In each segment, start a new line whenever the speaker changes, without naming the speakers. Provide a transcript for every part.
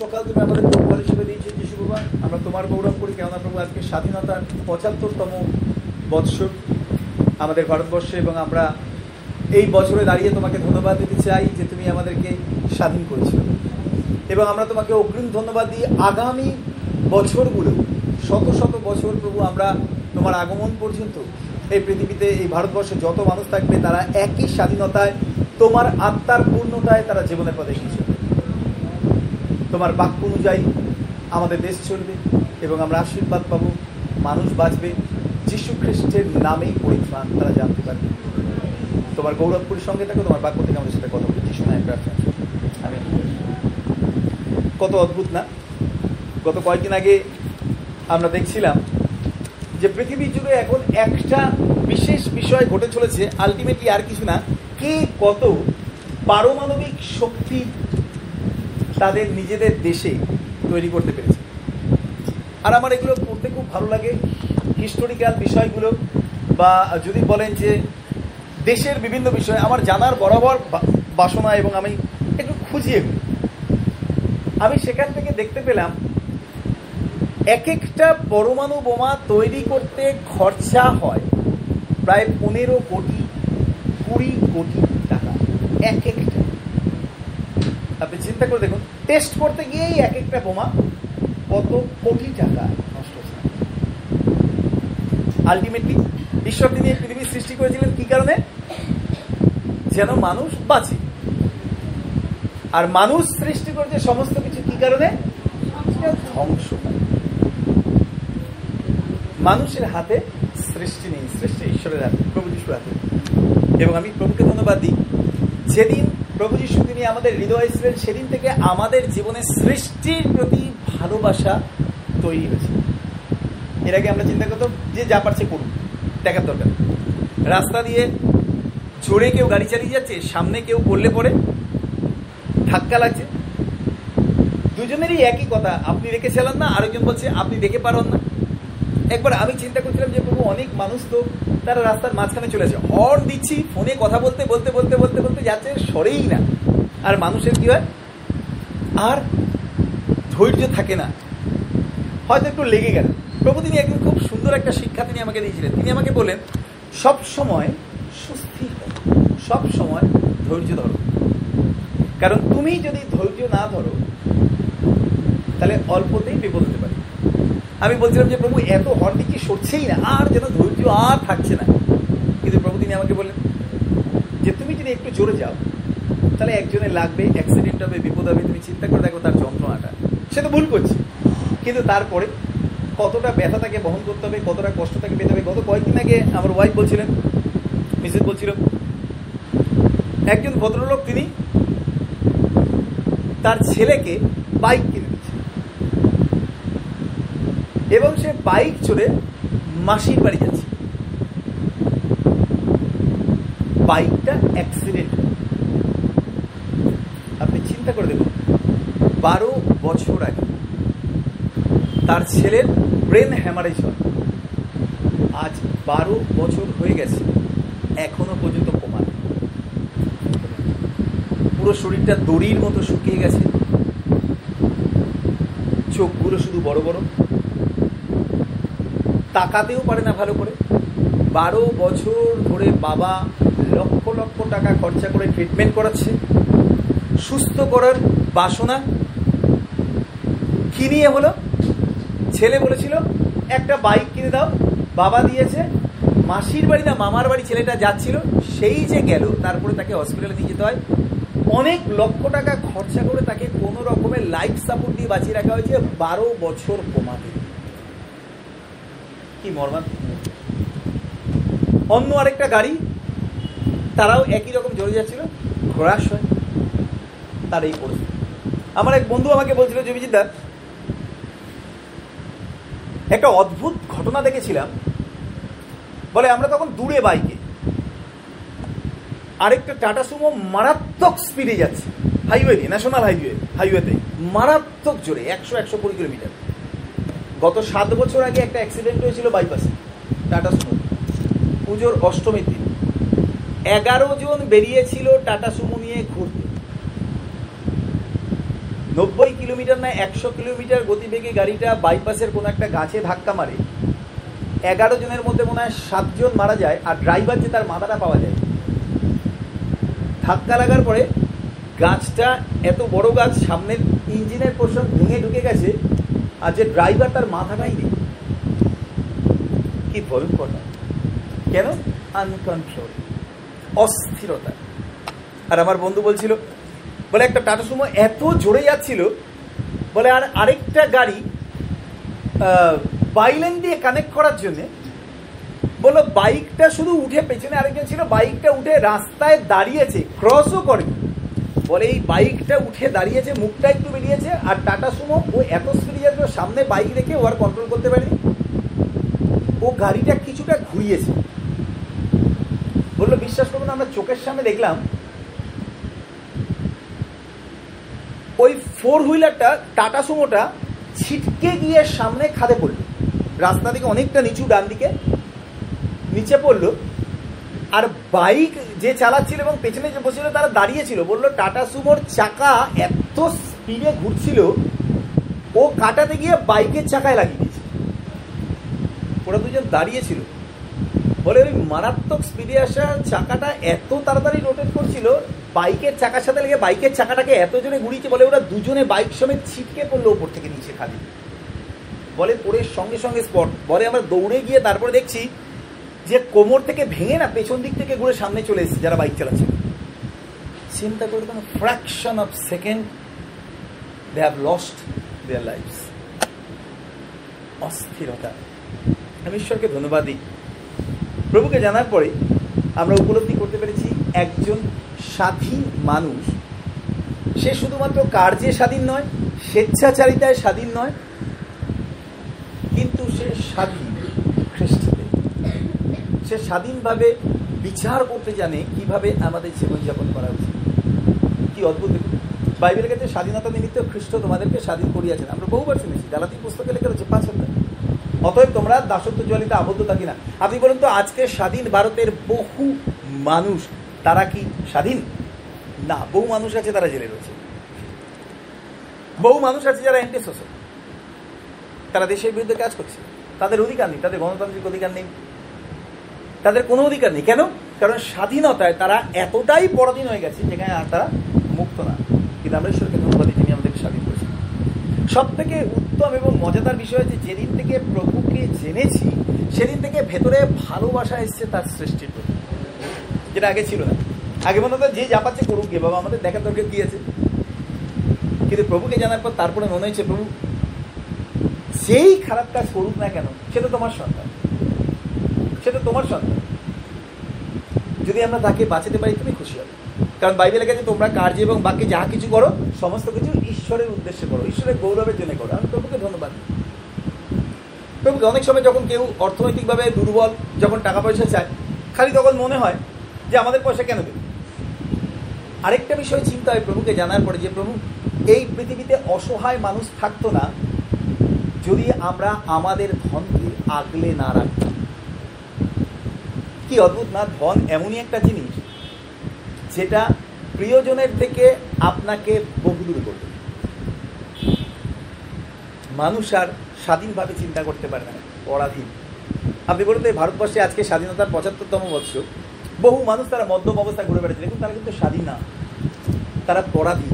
সকাল তুমি আমাদের গৌরব হিসেবে দিয়েছে যিশু বাবা আমরা তোমার গৌরব করি। কেননা প্রভু আজকে স্বাধীনতার পঁচাত্তরতম বৎসর আমাদের ভারতবর্ষে এবং আমরা এই বছরে দাঁড়িয়ে তোমাকে ধন্যবাদ দিতে চাই যে তুমি আমাদেরকে স্বাধীন করেছ। এবং আমরা তোমাকে অগ্রিম ধন্যবাদ দিই। আগামী বছরগুলো, শত শত বছর প্রভু আমরা তোমার আগমন পর্যন্ত এই পৃথিবীতে, এই ভারতবর্ষে যত মানুষ থাকবে, তারা একই স্বাধীনতায়, তোমার আত্মার পূর্ণতায় তারা জীবনের পথে চলবে তোমার বাক্য অনুযায়ী আমাদের দেশ চলবে এবং আমরা আশীর্বাদ পাবো, মানুষ বাঁচবে, যীশু খ্রিস্টের নামেই পরিত্রাণ তারা জানতে পারবে। তোমার গৌরবপুরের সঙ্গে থাকো, তোমার বাক্য থেকে আমাদের সাথে কথা বলি। যিশু নামে প্রার্থনা। আমিন। কত অদ্ভুত না? গত কয়েকদিন আগে আমরা দেখছিলাম যে পৃথিবী জুড়ে এখন একটা বিশেষ বিষয় ঘটে চলেছে। আলটিমেটলি আর কিছু না, কে কত পারমাণবিক শক্তি তাদের নিজেদের দেশে তৈরি করতে পেরেছে। আর আমার এগুলো পড়তে খুব ভালো লাগে। হিস্টোরিক্যাল বিষয়গুলো বা যদি বলেন যে দেশের বিভিন্ন বিষয়, আমার জানার বরাবর বাসনা এবং আমি একটু খুঁজি এগুলো আমি সেখান থেকে দেখতে পেলাম এক একটা পরমাণু বোমা তৈরি করতে খরচা হয় প্রায় পনেরো কোটি, কুড়ি কোটি টাকা। এক একটা আপনি চিন্তা করে দেখুন টেস্ট করতে গিয়েই এক একটা বোমা কত কোটি টাকা নষ্ট হচ্ছে। আলটিমেটলি ঈশ্বর তিনি পৃথিবী সৃষ্টি করেছিলেন কি কারণে? যেন মানুষ বাঁচে। আর মানুষ সৃষ্টি করেছে সমস্ত কিছু কি কারণে? ধ্বংস। মানুষের হাতে সৃষ্টি নেই, সৃষ্টি ঈশ্বরের হাতে, প্রভু যিশুর হাতে। এবং আমি প্রভুকে ধন্যবাদ দিই। যেদিন প্রভু যিশু, তিনি আমাদের হৃদয় ছিলেন সেদিন থেকে আমাদের জীবনে সৃষ্টির প্রতি ভালোবাসা তৈরি হয়েছে। এর আগে আমরা চিন্তা করতাম যে যা পারছে করুন দেখার দরকার রাস্তা দিয়ে জোরে কেউ গাড়ি চালিয়ে যাচ্ছে, সামনে কেউ পড়লে পড়ে, ধাক্কা লাগছে। দুজনেরই একই কথা, আপনি রেখে চালান না, আরেকজন বলছে, আপনি দেখে পারেন না। একবার আমি চিন্তা করছিলাম যে প্রভু, অনেক মানুষ তো তারা রাস্তার মাঝখানে চলে যায়। হর্ন দিচ্ছি ফোনে কথা বলতে বলতে বলতে বলতে বলতে যাচ্ছে, সরেই না। আর মানুষের কি হয়? আর ধৈর্য থাকে না। হয়তো একটু লেগে গেল প্রভু তিনি একদিন খুব সুন্দর একটা শিক্ষা তিনি আমাকে দিয়েছিলেন। তিনি আমাকে বললেন, সব সময় সুস্থির সব সময় ধৈর্য ধরো। কারণ তুমি যদি ধৈর্য না ধরো, তাহলে অল্পতেই বিপদ হতে পারে। আমি বলছিলাম যে, প্রভু, এত হর দিকে সরছেই না? আর যেন ধৈর্য আর থাকছে না। কিন্তু প্রভু, তিনি আমাকে বললেন, যে, তুমি যদি একটু জোরে যাও, তাহলে একজনের লাগবে অ্যাক্সিডেন্ট হবে, বিপদ হবে, তুমি চিন্তা করে দেখো তার যন্ত্রণাটা। সে তো ভুল করছে। কিন্তু তারপরে কতটা ব্যথা তাকে বহন করতে হবে, কতটা কষ্ট তাকে পেতে হবে, গত কয়েকদিন আগে আমার ওয়াইফ বলছিলেন, মিসেস বলছিল একজন ভদ্রলোক তিনি তার ছেলেকে বাইক কিনে এবং সে বাইক চড়ে মাসির বাড়ি যাচ্ছে। বাইকটা অ্যাক্সিডেন্ট আপনি চিন্তা করে দেখুন, বারো বছর আগে তার ছেলের ব্রেন হ্যামারেজ হয়। আজ বারো বছর হয়ে গেছে, এখনও পর্যন্ত কমান পুরো শরীরটা দড়ির মতো শুকিয়ে গেছে। চোখগুলো শুধু বড় বড়। তাকাতেও পারে না ভালো করে। বারো বছর ধরে বাবা লক্ষ লক্ষ টাকা খরচা করে ট্রিটমেন্ট করাচ্ছে। সুস্থ করার বাসনা কি নিয়ে হলো? ছেলে বলেছিল, একটা বাইক কিনে দাও। বাবা দিয়েছে, মাসির বাড়ি না মামার বাড়ি ছেলেটা যাচ্ছিল, সেই যে গেল, তারপরে তাকে হসপিটালে নিয়ে যেতে হয়। অনেক লক্ষ টাকা খরচা করে তাকে কোনো রকমের লাইফ সাপোর্ট দিয়ে বাঁচিয়ে রাখা হয়েছে বারো বছর কমাতে। কি মর্মান্তিক? অন্য আরেকটা গাড়ি, তারাও একই রকম জড়ে যাচ্ছিল ক্রাশ হয়, তার এই পরিস্থিতি। আমার এক বন্ধু আমাকে বলছিল জমিজিৎ দা, একটা অদ্ভুত ঘটনা দেখেছিলাম। বলে, আমরা তখন দূরে বাইকে, আরেকটা টাটা সুমো মারাত্মক স্পিডে যাচ্ছে হাইওয়ে দিয়ে ন্যাশনাল হাইওয়ে হাইওয়েতে মারাত্মক জোরে, একশো একশো কুড়ি কিলোমিটার। গত সাত বছর আগে একটা অ্যাক্সিডেন্ট হয়েছিল বাইপাসে টাটা সুমো পুজোর অষ্টমীর দিন। এগারো জন বেরিয়েছিল টাটা সুমো নিয়ে ঘুরতে। নব্বই কিলোমিটার না একশো কিলোমিটার গতিবেগে গাড়িটা বাইপাসের কোনো একটা গাছে ধাক্কা মারে। এগারো জনের মধ্যে মনে হয় সাতজন মারা যায় আর ড্রাইভার যে তার মাথাটা পাওয়া যায়। ধাক্কা লাগার পরে গাছটা, এত বড় গাছ, সামনের ইঞ্জিনের পোর্শন ভেঙে ঢুকে গেছে। আর যে ড্রাইভার তার মাথাটাই নেই। কি ভয়ঙ্কর কথা কেন? আনকন্ট্রোল অস্থিরতা। আর আমার বন্ধু বলছিল, বলে একটা টাটা সুমো এত জোরে যাচ্ছিল, বলে আর আরেকটা গাড়ি বাইলেন দিয়ে কানেক্ট করার জন্যে, বলল বাইকটা শুধু উঠে পেছনে আরেকজন ছিল বাইকটা উঠে রাস্তায় দাঁড়িয়েছে ক্রসও করেনি। বলে এই বাইকটা উঠে দাঁড়িয়েছে, মুখটা একটু বেরিয়েছে, আর টাটা সুমো, ও এত স্পিডে যাচ্ছিল সামনে বাইক রেখে ও আর কন্ট্রোল করতে পারেনি। ও গাড়িটা কিছুটা ঘুরিয়েছে। বলল, বিশ্বাস করুন, আমরা চোখের সামনে দেখলাম, ওই ফোর হুইলারটা টাটা সুমোটা ছিটকে গিয়ে সামনে খাদে পড়ল। রাস্তা থেকে অনেকটা নিচু ডান দিকে নিচে পড়ল আর বাইক যে চালাচ্ছিল এবং পেছনে যে বসেছিল, তারা দাঁড়িয়েছিল। বলল, টাটা সুমোর চাকা এত স্পিডে ঘুরছিল, ও কাটাতে গিয়ে বাইকের চাকায় লাগিয়ে দিয়েছে। ওরা দুজন দাঁড়িয়েছিল। বলে, ওই মারাত্মক স্পিডে আসা চাকাটা এত তাড়াতাড়ি রোটেট করছিল, বাইকের চাকার সাথে লেগে বাইকের চাকাটাকে এত ঘুরিয়েছে। বলে, ওরা দুজনে বাইক সমেত ছিটকে পড়ল ওপর থেকে নিচে খালি। বলে পরে সঙ্গে সঙ্গে স্পট বলে, আমরা দৌড়ে গিয়ে তারপরে দেখছি যে কোমর থেকে ভেঙে না পেছন দিক থেকে ঘুরে সামনে চলে এসেছে যারা বাইক চালাচ্ছে চিন্তা করে কোনো fraction of second they have lost their life অস্থিরতা। আমি ঈশ্বরকে ধন্যবাদ দিই। প্রভুকে জানার পরে আমরা উপলব্ধি করতে পেরেছি, একজন স্বাধীন মানুষ, সে শুধুমাত্র কার্যে স্বাধীন নয়, স্বেচ্ছাচারিতায় স্বাধীন নয়, কিন্তু সে স্বাধীন। সে স্বাধীনভাবে বিচার করতে জানে কীভাবে আমাদের জীবনযাপন করা উচিত। কি অদ্ভুত বাইবেলের ক্ষেত্রে স্বাধীনতা নিমিত্ত খ্রিস্ট তোমাদেরকে স্বাধীন করিয়াছেন। আমরা বহুবার শুনেছি, গালাতি পুস্তকে লেখা রয়েছে, পাঁচ অধ্যায়। অতএব তোমরা দাসত্ব জলিতে আবদ্ধ থাকি না। আপনি বলুন তো, আজকে স্বাধীন ভারতের বহু মানুষ, তারা কি স্বাধীন? না, বহু মানুষ আছে তারা জেলে রয়েছে। বহু মানুষ আছে যারা অ্যান্টি তারা দেশের বিরুদ্ধে কাজ করছে। তাদের অধিকার নেই, তাদের গণতান্ত্রিক অধিকার নেই। তাদের কোনো অধিকার নেই। কেন? কারণ স্বাধীনতায় তারা এতটাই পরাধীন হয়ে গেছে, যেখানে আর তারা মুক্ত না। কিন্তু আমরা ঈশ্বরকে ধন্যবাদ তিনি আমাদেরকে স্বাধীন করেছেন। সব থেকে উত্তম এবং মজাদার বিষয় হচ্ছে যেদিন থেকে প্রভুকে জেনেছি, সেদিন থেকে ভেতরে ভালোবাসা এসছে তার সৃষ্টির প্রতি। যেটা আগে ছিল না। আগে মনে হতো যে যা পাচ্ছে করুক গে বাবা আমাদের দেখার দরকার কি আছে? কিন্তু প্রভুকে জানার পর তারপরে মনে হয়েছে, প্রভু, যেই খারাপ কাজ করুক না কেন সেটা তোমার সন্তান। সেটা তোমার সন্তান যদি আমরা তাকে বাঁচাতে পারি, তুমি খুশি হবে। কারণ বাইবেলে গেছে তোমরা কার্য এবং বাকি যা কিছু করো, সমস্ত কিছু ঈশ্বরের উদ্দেশ্যে করো, ঈশ্বরের গৌরবের জন্য করো। আমি প্রভুকে ধন্যবাদ। প্রভুকে অনেক সময় যখন কেউ অর্থনৈতিকভাবে দুর্বল, যখন টাকা পয়সা চায়, খালি তখন মনে হয় যে আমাদের পয়সা কেন দেবে? আরেকটা বিষয় চিন্তা হয় প্রভুকে জানার পরে যে, প্রভু, এই পৃথিবীতে অসহায় মানুষ থাকতো না যদি আমরা আমাদের ধনকে আগলে না রাখতাম। কি অদ্ভুত না, ধন এমনই একটা জিনিস যেটা প্রিয়জনের থেকে আপনাকে বহুদূর করবে। মানুষ আর স্বাধীনভাবে চিন্তা করতে পারে না, পরাধীন। আপনি বলুন তো ভারতবর্ষে আজকে স্বাধীনতার পঁচাত্তরতম বৎসর, বহু মানুষ তারা মধ্যম অবস্থায় ঘুরে বেড়াচ্ছে। দেখুন, তারা কিন্তু স্বাধীন না, তারা পরাধীন।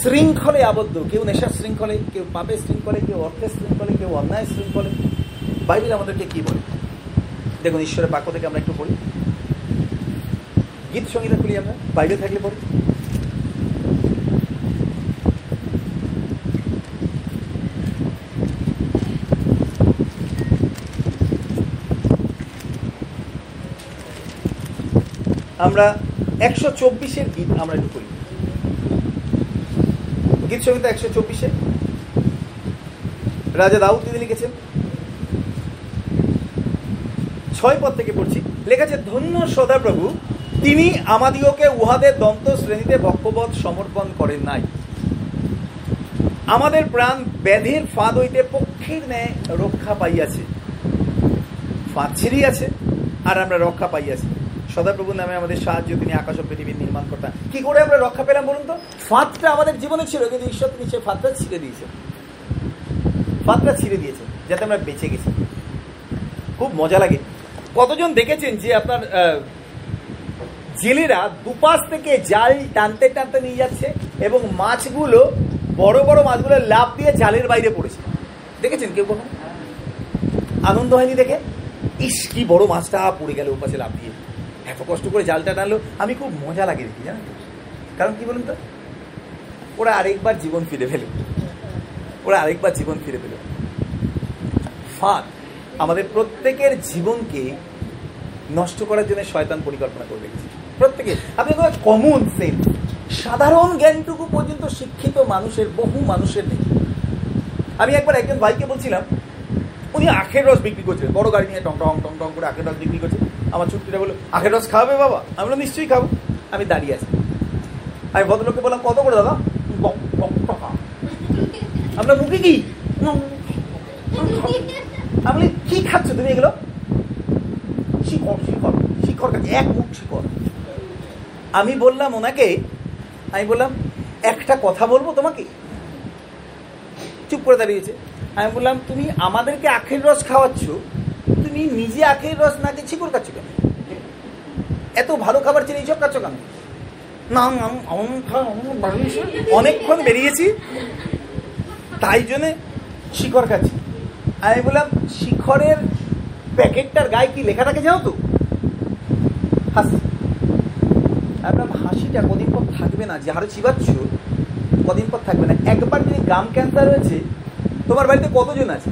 শৃঙ্খলে আবদ্ধ, কেউ নেশার শৃঙ্খলে, কেউ পাপের শৃঙ্খলে, কেউ অর্থের শৃঙ্খলে, কেউ অন্যায় শৃঙ্খলে। বাইবেল আমাদেরকে কি বলে? দেখুন, ঈশ্বরের বাক্য থেকে আমরা একটু পড়ি। গীত সঙ্গীতা খুলি আমরা বাইবেল থাকলে পড়ি। আমরা একশো চব্বিশের গীত আমরা একটু করি গীত সঙ্গীতা একশো চব্বিশে। রাজা দাউদ তিনি লিখেছেন ছয় পদ থেকে পড়ছি। লেখা ধন্য সদা প্রভু, তিনি আমাদিওকে উহাদের দন্ত শ্রেণীতে বক্ষবধ সমর্পণ করেন নাই। আমাদের প্রাণ ব্যাধির ফাঁদ হইতে পক্ষীর ন্যায় রক্ষা পাইয়াছে। ফাঁদ ছিঁড়িয়াছে, আর আমরা রক্ষা পাইয়াছি। সদাপ্রভু নামে আমাদের সাহায্য, তিনি আকাশ ও পৃথিবীর নির্মাণ করতেন কি করে আমরা রক্ষা পেলাম বলুন তো? ফাঁদটা আমাদের জীবনে ছিল, কিন্তু ঈশ্বর তিনি সে ফাঁদটা ছিঁড়ে দিয়েছে। ফাঁদটা ছিঁড়ে দিয়েছে, যাতে আমরা বেঁচে গেছি। খুব মজা লাগে। কতজন দেখেছেন যে আপনার জেলেরা দুপাশ থেকে জাল টানতে টানতে নিয়ে যাচ্ছে এবং মাছগুলো, বড় বড় মাছগুলো লাভ দিয়ে জালের বাইরে পড়েছে। দেখেছেন কেউ কখন? আনন্দ হয়নি দেখে? ইস, কি বড় মাছটা পড়ে গেল ওপাশে লাভ দিয়ে। এত কষ্ট করে জালটা টানলো, আমি খুব মজা লাগে দেখি, জানেন কারণ কি বলুন তো? ওরা আরেকবার জীবন ফিরে পেল। ওরা আরেকবার জীবন ফিরে পেল। ফাঁদ। আমাদের প্রত্যেকের জীবনকে নষ্ট করার জন্য শয়তান পরিকল্পনা করে রেখেছে। প্রত্যেকে আপনি কমন সেন্স সাধারণ জ্ঞানটুকু পর্যন্ত শিক্ষিত মানুষের, বহু মানুষের নেই। আমি একবার একজন ভাইকে বলছিলাম, উনি আখের রস বিক্রি করছিলেন বড় গাড়ি নিয়ে টং টং টং টং করে আখের রস বিক্রি করছে। আমার ছুটিটা বলল, আখের রস খাওয়াবে বাবা? আমি বললাম, নিশ্চয়ই খাব। আমি দাঁড়িয়ে আছি। আমি ভদ্রলোককে বললাম, কত করে দাদা? আপনার মুখে কি? আমি বলি, কি খাচ্ছ তুমি এগুলো? শিকড় শিকড় শিকড় খাচ্ছে এক মুখ শিকড়। আমি বললাম ওনাকে আমি বললাম একটা কথা বলব তোমাকে? চুপ করে দাঁড়িয়েছে। আমি বললাম তুমি আমাদেরকে আখের রস খাওয়াচ্ছ তুমি নিজে আখের রস না দিয়ে শিকড় খাচ্ছ কেন? এত ভালো খাবার ছিল এইসব খাচ্ছ কেন? না অনেকক্ষণ বেরিয়েছি তাই জন্যে শিকড় খাচ্ছি। আমি বললাম, শিখরের প্যাকেটটার গায়ে কি লেখা থাকে জানো তো? হাসি। আপনার হাসিটা কদিন পর থাকবে না যে হারে চিবাচ্ছ? কদিন পর থাকবে না। একবার যদি গাম ক্যান্সার হয়েছে, তোমার বাড়িতে কতজন আছে?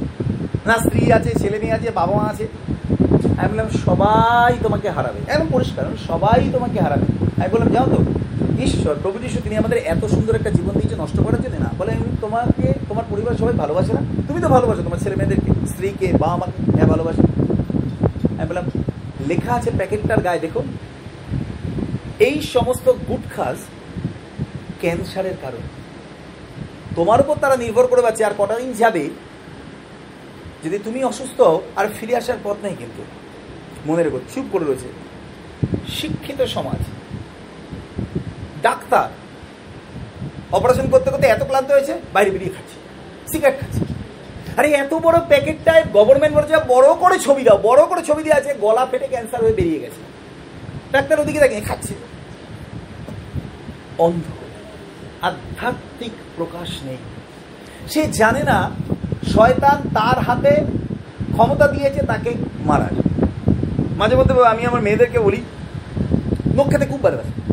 না, স্ত্রী আছে, ছেলে মেয়ে আছে, বাবা মা আছে। আমি বললাম, সবাই তোমাকে হারাবে। একদম পরিষ্কার সবাই তোমাকে হারাবে। আমি বললাম যাও তো ঈশ্বর প্রভু যিশু তিনি আমাদের এত সুন্দর একটা জীবন দিয়েছে নষ্ট করার জন্য না। বলে আমি তোমাকে তোমার পরিবার সবাই ভালোবাসে না? তুমি তো ভালোবাসো, তোমার ছেলে মেয়েদেরকে। স্ত্রীকে, বাবা মাকে হ্যাঁ ভালোবাসে। আমি বললাম, লেখা আছে প্যাকেটটার গায়ে, দেখো। এই সমস্ত গুটখাস ক্যান্সারের কারণ। তোমার উপর তারা নির্ভর করে পাচ্ছে আর কটা দিন যাবে যদি তুমি অসুস্থ আর ফিরে আসার পথ নেই কিন্তু। মনে রেখো, চুপ করে রয়েছে। শিক্ষিত সমাজ। ডাক্তার অপারেশন করতে করতে এত ক্লান্ত হয়েছে, বাইরে বেরিয়ে খাচ্ছে, সিগারেট খাচ্ছে। আরে এত বড় প্যাকেটটায় গভর্নমেন্ট বলেছে বড় করে ছবি দাও, বড় করে ছবি দিয়ে আছে, গলা ফেটে ক্যান্সার হয়ে বেরিয়ে গেছে। ডাক্তার ওদিকে দেখে খাচ্ছে। অন্ধ। আধ্যাত্মিক প্রকাশ নেই। সে জানে না, শয়তান তার হাতে ক্ষমতা দিয়েছে তাকে মারার। মাঝে মধ্যে আমি আমার মেয়েদেরকে বলি নখ খেতে খুব ভালোবাসে।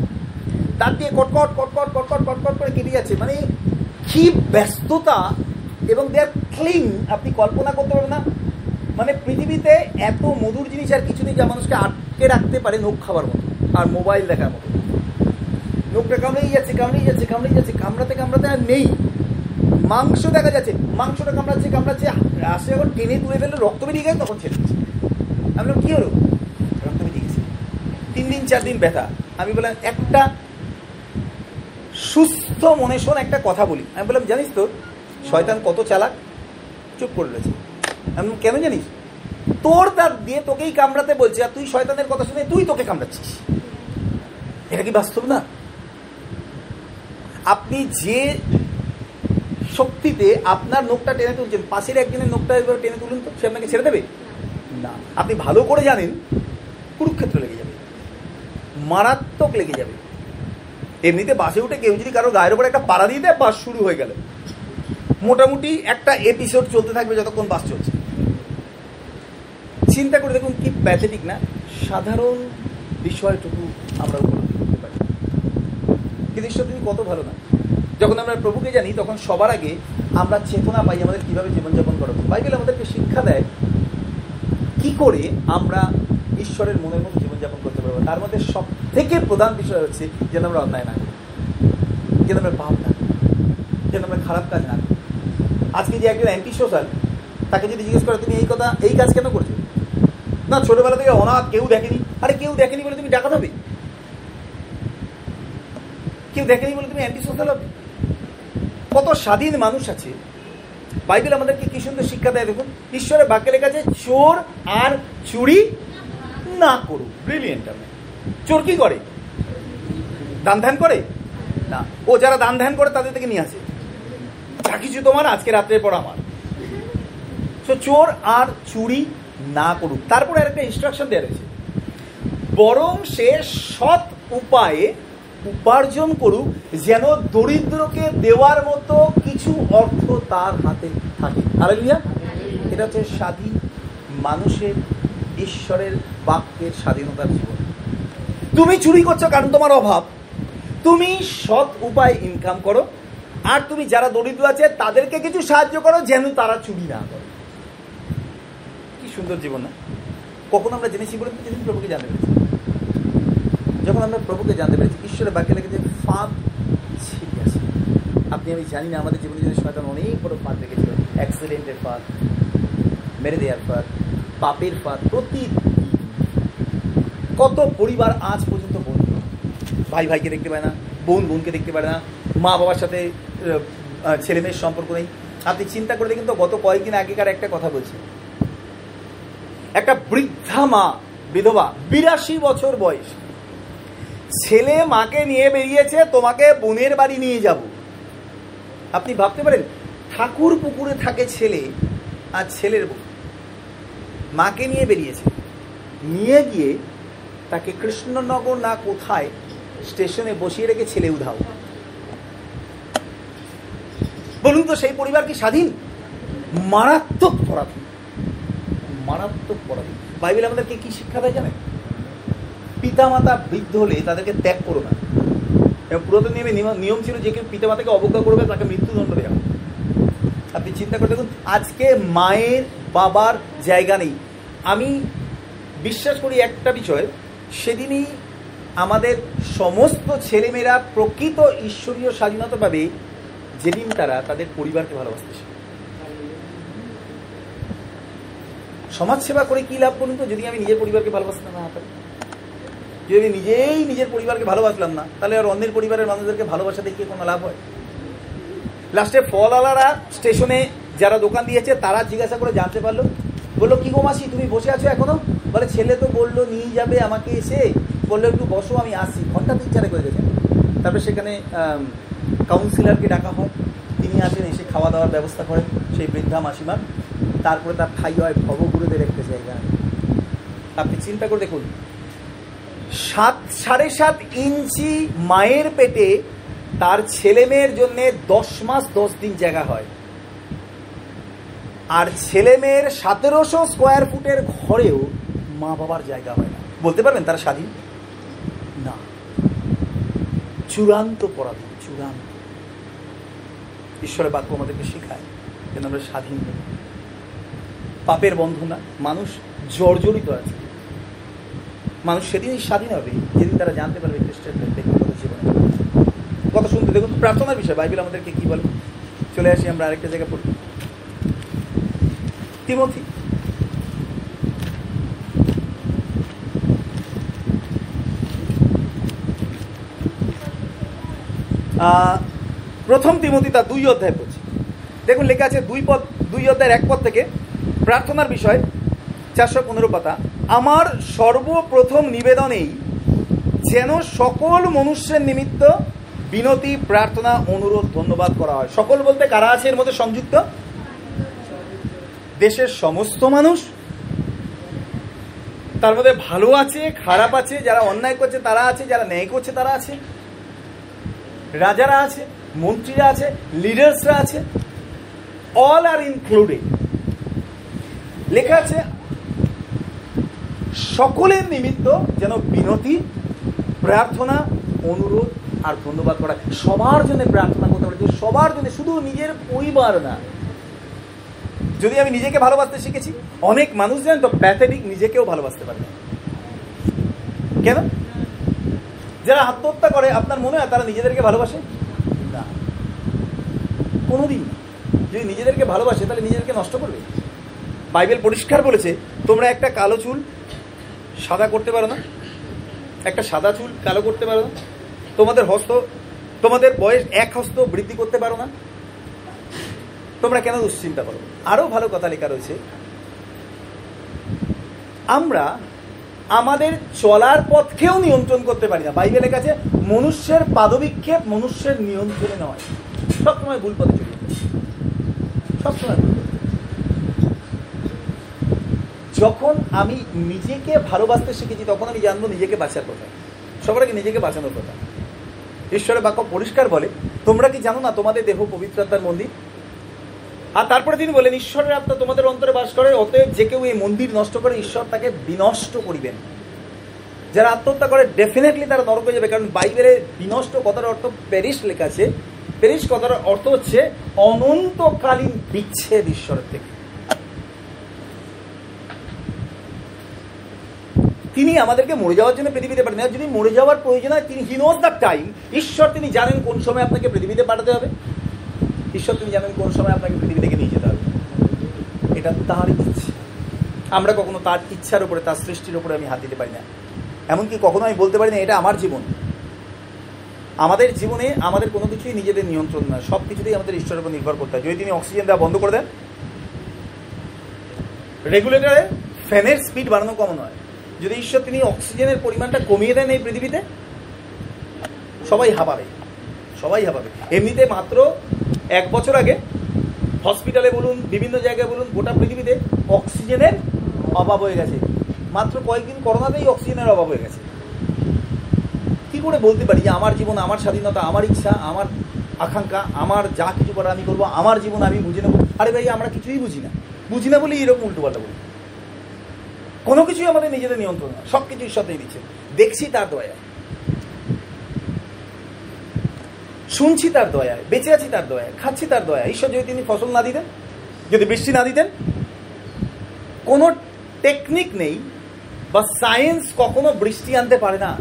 তার দিয়ে কটকট কটকট কটকট কটকট করে কেটে যাচ্ছে। মানে কি ব্যস্ততা এবং দেয়ার ক্লিন আপনি কল্পনা করতে পারবেন না। মানে পৃথিবীতে এত মধুর জিনিস আর কিছু নেই যা মানুষকে আটকে রাখতে পারে নখ খাবার মতো আর মোবাইল দেখার মতো। লোকটা কামড়েই যাচ্ছে কামড়েই যাচ্ছে কামড়েই যাচ্ছে, কামড়াতে কামড়াতে আর নেই। মাংস দেখা যাচ্ছে, মাংসটা কামড়াচ্ছে কামড়াচ্ছে। আসে যখন টেনে তুলে ফেলে রক্ত বেরিয়ে গেছে তখন ছেড়ে দিচ্ছে। আমি বললাম, কী হলো? রক্ত বেরিয়ে গেছে। তিন দিন, চার দিন ব্যথা। আমি বললাম, একটা সুস্থ মনে শোন একটা কথা বলি। আমি বললাম, জানিস তো, শয়তান কত চালাক? চুপ করে রয়েছে। আমি কেন জানিস? তোর দাঁত দিয়ে তোকেই কামড়াতে বলছে আর তুই শয়তানের কথা শুনে তুই তোকে কামড়াচ্ছিস। এটা কি বাস্তব না? আপনি যে শক্তিতে আপনার নোকটা টেনে তুলছেন, পাশের একজনের নোকটা এবার টেনে তুলুন তো, সে আপনাকে ছেড়ে দেবে? না। আপনি ভালো করে জানেন, কুরুক্ষেত্র লেগে যাবে। মারাত্মক লেগে যাবে। এমনিতে বাসে উঠে কেউ যদি কারও গায়ের উপর একটা পাড়া দিয়ে দেয়, বাস শুরু হয়ে গেল। মোটামুটি একটা এপিসোড চলতে থাকবে যতক্ষণ বাস চলছে। চিন্তা করে দেখুন কি প্যাথেটিক না? সাধারণ বিষয়টুকু আমরা উপলব্ধি কত ভালো না? যখন আমরা প্রভুকে জানি, তখন সবার আগে আমরা চেতনা পাই আমাদের কীভাবে জীবনযাপন করা। বাইবেল আমাদেরকে শিক্ষা দেয় কি করে আমরা ঈশ্বরের মনের মতো জীবনযাপন করতে পারব তার মধ্যে সব থেকে প্রধান বিষয় হচ্ছে যেন আমরা অন্যায় না যেন আমরা পাপ না যেন আমরা খারাপ কাজ না। আজকে যে একজন অ্যান্টি সোশ্যাল, তাকে যদি জিজ্ঞেস করে, তুমি এই কথা, এই কাজ কেন করছ? না, ছোটবেলা থেকে অনাথ, কেউ দেখেনি। আরে, কেউ দেখেনি বলে তুমি ডাকাত হবে? কেউ দেখেনি বলে তুমি অ্যান্টি সোশ্যাল হবে? কত স্বাধীন মানুষ আছে। বাইবেল আমাদেরকে কি সুন্দর শিক্ষা দেয় দেখুন। ঈশ্বরের বাক্যে লেখা আছে, চোর আর চুরি না করুক। ব্রিলিয়েন্ট আমি। চোর কি করে? দান ধ্যান করে? না। ও যারা দান ধ্যান করে, তাদের থেকে নিয়ে আসে। যা কিছু তোমার আজকে রাত্রের পর আমার। তো চোর আর চুরি না করুক। তারপরে আর একটা ইনস্ট্রাকশন দেওয়া রয়েছে। বরং সে সৎ উপায়ে উপার্জন করুক, যেন দরিদ্রকে দেওয়ার মতো কিছু অর্থ তার হাতে থাকে। হালেলুয়া এটা হচ্ছে স্বাধীন মানুষের ঈশ্বরের বাক্যের স্বাধীনতার জীবন। তুমি চুরি করছ কারণ তোমার অভাব। তুমি সৎ উপায় ইনকাম করো। আর তুমি যারা দরিদ্র আছে, তাদেরকে কিছু সাহায্য করো যেন তারা চুরি না করে। কি সুন্দর জীবন, না? কখন আমরা জেনেছি বলে যেদিন প্রভুকে জানতে পেরেছি। যখন আমরা প্রভুকে জানতে পেরেছি, ঈশ্বরের বাক্যে লেগেছে ফাঁদ ছিটে আছে আপনি, আমি জানি না, আমাদের জীবনে যদি শয়তান অনেক বড় ফাঁদ রেখেছিল অ্যাক্সিডেন্টের ফাঁদ, মেরে দেওয়ার ফাঁদ পাপের ফাঁদ প্রতি কত পরিবার আজ পর্যন্ত বন্ধু। ভাই ভাইকে দেখতে পায় না, বোন বোনকে দেখতে পারে না, মা বাবার সাথে ছেলে মেয়ের সম্পর্ক নেই। আপনি চিন্তা করে দেখেন তো, গত কয়েকদিন আগেকার একটা কথা বলছি। একটা বৃদ্ধা মা, বিধবা, বিরাশি বছর বয়স। ছেলে মাকে নিয়ে বেরিয়েছে, তোমাকে বোনের বাড়ি নিয়ে যাব। আপনি ভাবতে পারেন, ঠাকুর পুকুরে থাকে ছেলে আর ছেলের বউ। মাকে নিয়ে বেরিয়েছে। নিয়ে গিয়ে তাকে কৃষ্ণনগর না কোথায় স্টেশনে বসিয়ে রেখে ছেলে উধাও। বলুন তো সেই পরিবার কি স্বাধীন? মারাত্মক পরাধীন। মারাত্মক পরাধীন। বাইবেল আমাদেরকে কি শিক্ষা দেয় জানেন? পিতামাতা বৃদ্ধ হলে তাদেরকে ত্যাগ করো না। পুরাতন নিয়মে নিয়ম- ছিল যে কেউ পিতামাতাকে অবজ্ঞা করবে, তাকে মৃত্যুদণ্ড দেওয়া। আপনি চিন্তা করে দেখুন, আজকে মায়ের বাবার জায়গা নেই। আমি বিশ্বাস করি একটা বিষয় সেদিনই আমাদের সমস্ত ছেলেমেয়েরা প্রকৃত ঈশ্বরীয় স্বাধীনতা পাবে যেদিন তারা তাদের পরিবারকে ভালোবাসতে। সমাজসেবা করে কি লাভ করুন তো? যদি আমি নিজের পরিবারকে ভালোবাসতে না পারি যদি আমি নিজেই নিজের পরিবারকে ভালোবাসলাম না তাহলে আর অন্যের পরিবারের মানুষদেরকে ভালোবাসা দেখিয়ে কোনো লাভ হয়? লাস্টে ফলওয়ালারা স্টেশনে যারা দোকান দিয়েছে, তারা জিজ্ঞাসা করে জানতে পারল। বলল, কি গো মাসি, তুমি বসে আছো এখনও? বলে, ছেলে তো বলল, নিয়ে যাবে আমাকে এসে। বলল, একটু বসো, আমি আসি ঘণ্টা তিন চারে করে গেছেন তারপরে সেখানে কাউন্সিলরকে ডাকা হয়। তিনি আসেন, এসে খাওয়া দাওয়ার ব্যবস্থা করেন সেই বৃদ্ধা মাসিমার। তারপরে তার খাই হয় ভবগুরুদের একটা জায়গা আপনি চিন্তা করে দেখুন, সাত, সাড়ে সাত ইঞ্চি মায়ের পেটে তার ছেলে মেয়ের জন্য দশ মাস দশ দিন জায়গা হয়। আর ছেলে মেয়ের সতেরোশো স্কোয়ার ফুটের ঘরেও মা বাবার জায়গা হয় না। বলতে পারবেন তারা স্বাধীন? না। চূড়ান্ত পরাধীন, চূড়ান্ত। ঈশ্বরের বাক্য আমাদেরকে শেখায় যেন আমরা স্বাধীন। পাপের বন্ধনা মানুষ জর্জরিত আছে। মানুষ সেদিনই স্বাধীন হবে, যেদিন তারা জানতে পারবে খ্রিস্টের ব্যক্তিগত জীবনে। কথা শুনতে দেখুন প্রার্থনার বিষয়, বাইবেল আমাদেরকে কি বলে? চলে আসি, আমরা আরেকটা জায়গা পড়ি। তিমথি প্রথম তিমতি তার দুই অধ্যায় পড়ছি। দেখুন, লেখা আছে দুই পদ, দুই অধ্যায়ের এক পদ থেকে প্রার্থনার বিষয়, চারশো পনেরো পাতা। আমার সর্বপ্রথম নিবেদনেই যেন সকল মনুষ্যের নিমিত্ত বিনতি, প্রার্থনা, অনুরোধ, ধন্যবাদ করা হয়। সকল বলতে কারা আছে এর মধ্যে সংযুক্ত? দেশের সমস্ত মানুষ, তার মধ্যে ভালো আছে, খারাপ আছে, যারা অন্যায় করছে তারা আছে, যারা ন্যায় করছে তারা আছে। রাজারা আছে, মন্ত্রীরা আছে লিডার্সরা আছে অল আর ইনক্লুডেড লেখা আছে, সকলের নিমিত্ত যেন বিনতি, প্রার্থনা, অনুরোধ আর ধন্যবাদ করা। সবার জন্য প্রার্থনা করতে পারি, সবার জন্য, শুধু নিজের পরিবার না। যদি আমি নিজেকে ভালোবাসতে শিখেছি, অনেক মানুষ জানেন তো প্যাথেটিক নিজেকেও ভালোবাসতে পারে। কেন? যারা আত্মহত্যা করে, আপনার মনে হয় তারা নিজেদেরকে ভালোবাসে? না। কোনোদিন। যদি নিজেদেরকে ভালোবাসে, তাহলে নিজেদেরকে নষ্ট করবে? বাইবেল পরিষ্কার বলেছে, তোমরা একটা কালো চুল সাদা করতে পারো না। একটা সাদা চুল কালো করতে পারো না। তোমাদের হস্ত, তোমাদের বয়স এক হস্ত বৃদ্ধি করতে পারো না। তোমরা কেন দুশ্চিন্তা করো? আরও ভালো কথা লেখা রয়েছে। আমরা আমাদের চলার পথকেও নিয়ন্ত্রণ করতে পারি না। বাইবেলের কাছে মনুষ্যের পাদবিক্ষেপ মনুষ্যের নিয়ন্ত্রণে নয়। সবসময় ভুল পথে চলে। সবসময় ভুল যখন আমি নিজেকে ভালোবাসতে শিখেছি, তখন আমি জানব নিজেকে বাঁচার কথা। সবার আগে নিজেকে বাঁচানোর কথা? ঈশ্বরের বাক্য পরিষ্কার বলে, তোমরা কি জানো না তোমাদের দেহ পবিত্রতার মন্দির? আর তারপরে তিনি বলেন, ঈশ্বরের আত্মা তোমাদের অন্তরে বাস করে, অতএব যে কেউ এই মন্দির নষ্ট করে, ঈশ্বর তাকে বিনষ্ট করিবেন। যারা আত্মহত্যা করে ডেফিনেটলি তারা নরকে যাবে, কারণ বাইবেলে বিনষ্ট কথার অর্থ প্যারিস লেখা আছে। প্যারিস কথার অর্থ হচ্ছে অনন্তকালীন বিচ্ছেদ ঈশ্বরের থেকে। তিনি আমাদেরকে মরে যাওয়ার জন্য পৃথিবীতে পাঠান। আর যদি মরে যাওয়ার প্রয়োজন হয়, তিনি হি নোজ দ্য টাইম ঈশ্বর তিনি জানেন কোন সময় আপনাকে পৃথিবীতে পাঠাতে হবে। ঈশ্বর তিনি জানেন কোন সময় আপনাকে পৃথিবী থেকে নিয়ে যেতে হবে। এটা তার ইচ্ছে। আমরা কখনো তার ইচ্ছার উপরে, তার সৃষ্টির উপরে আমি হাত দিতে পারি না। এমনকি কখনো আমি বলতে পারি না, এটা আমার জীবন। আমাদের জীবনে আমাদের কোনো কিছুই নিজেদের নিয়ন্ত্রণ নয়। সব কিছুতেই আমাদের ঈশ্বরের উপর নির্ভর করতে হয়। যদি তিনি অক্সিজেন দেওয়া বন্ধ করে দেন রেগুলেটরে ফ্যানের স্পিড বাড়ানো কম নয়। যদি ঈশ্বর তিনি অক্সিজেনের পরিমাণটা কমিয়ে দেন এই পৃথিবীতে, সবাই হাঁপাবে। সবাই হাঁপাবে। এমনিতে মাত্র এক বছর আগে হসপিটালে বলুন, বিভিন্ন জায়গায় বলুন, গোটা পৃথিবীতে অক্সিজেনের অভাব হয়ে গেছে। মাত্র কয়েকদিন করোনাতেই অক্সিজেনের অভাব হয়ে গেছে। কি করে বলতে পারি যে আমার জীবন, আমার স্বাধীনতা, আমার ইচ্ছা, আমার আকাঙ্ক্ষা, আমার যা কিছু করার আমি করব, আমার জীবন আমি বুঝে নেব? আরে ভাই, আমরা কিছুই বুঝি না। বুঝি না বলেই এরকম উল্টো উল্টোপাল্টা বলি। কোনো কিছুই আমাদের নিজেদের নিয়ন্ত্রণ না। সব কিছু ঈশ্বরতেই দিচ্ছে। দেখছি তার দয়া। শুনছি তার দয়ায়, বেঁচে আছি তার দয়ায়, খাচ্ছি তার দয়া ঈশ্বর যদি তিনি ফসল না দিতেন, যদি বৃষ্টি না দিতেন, কোনো টেকনিক নেই বা সায়েন্স কখনো বৃষ্টি আনতে পারে না।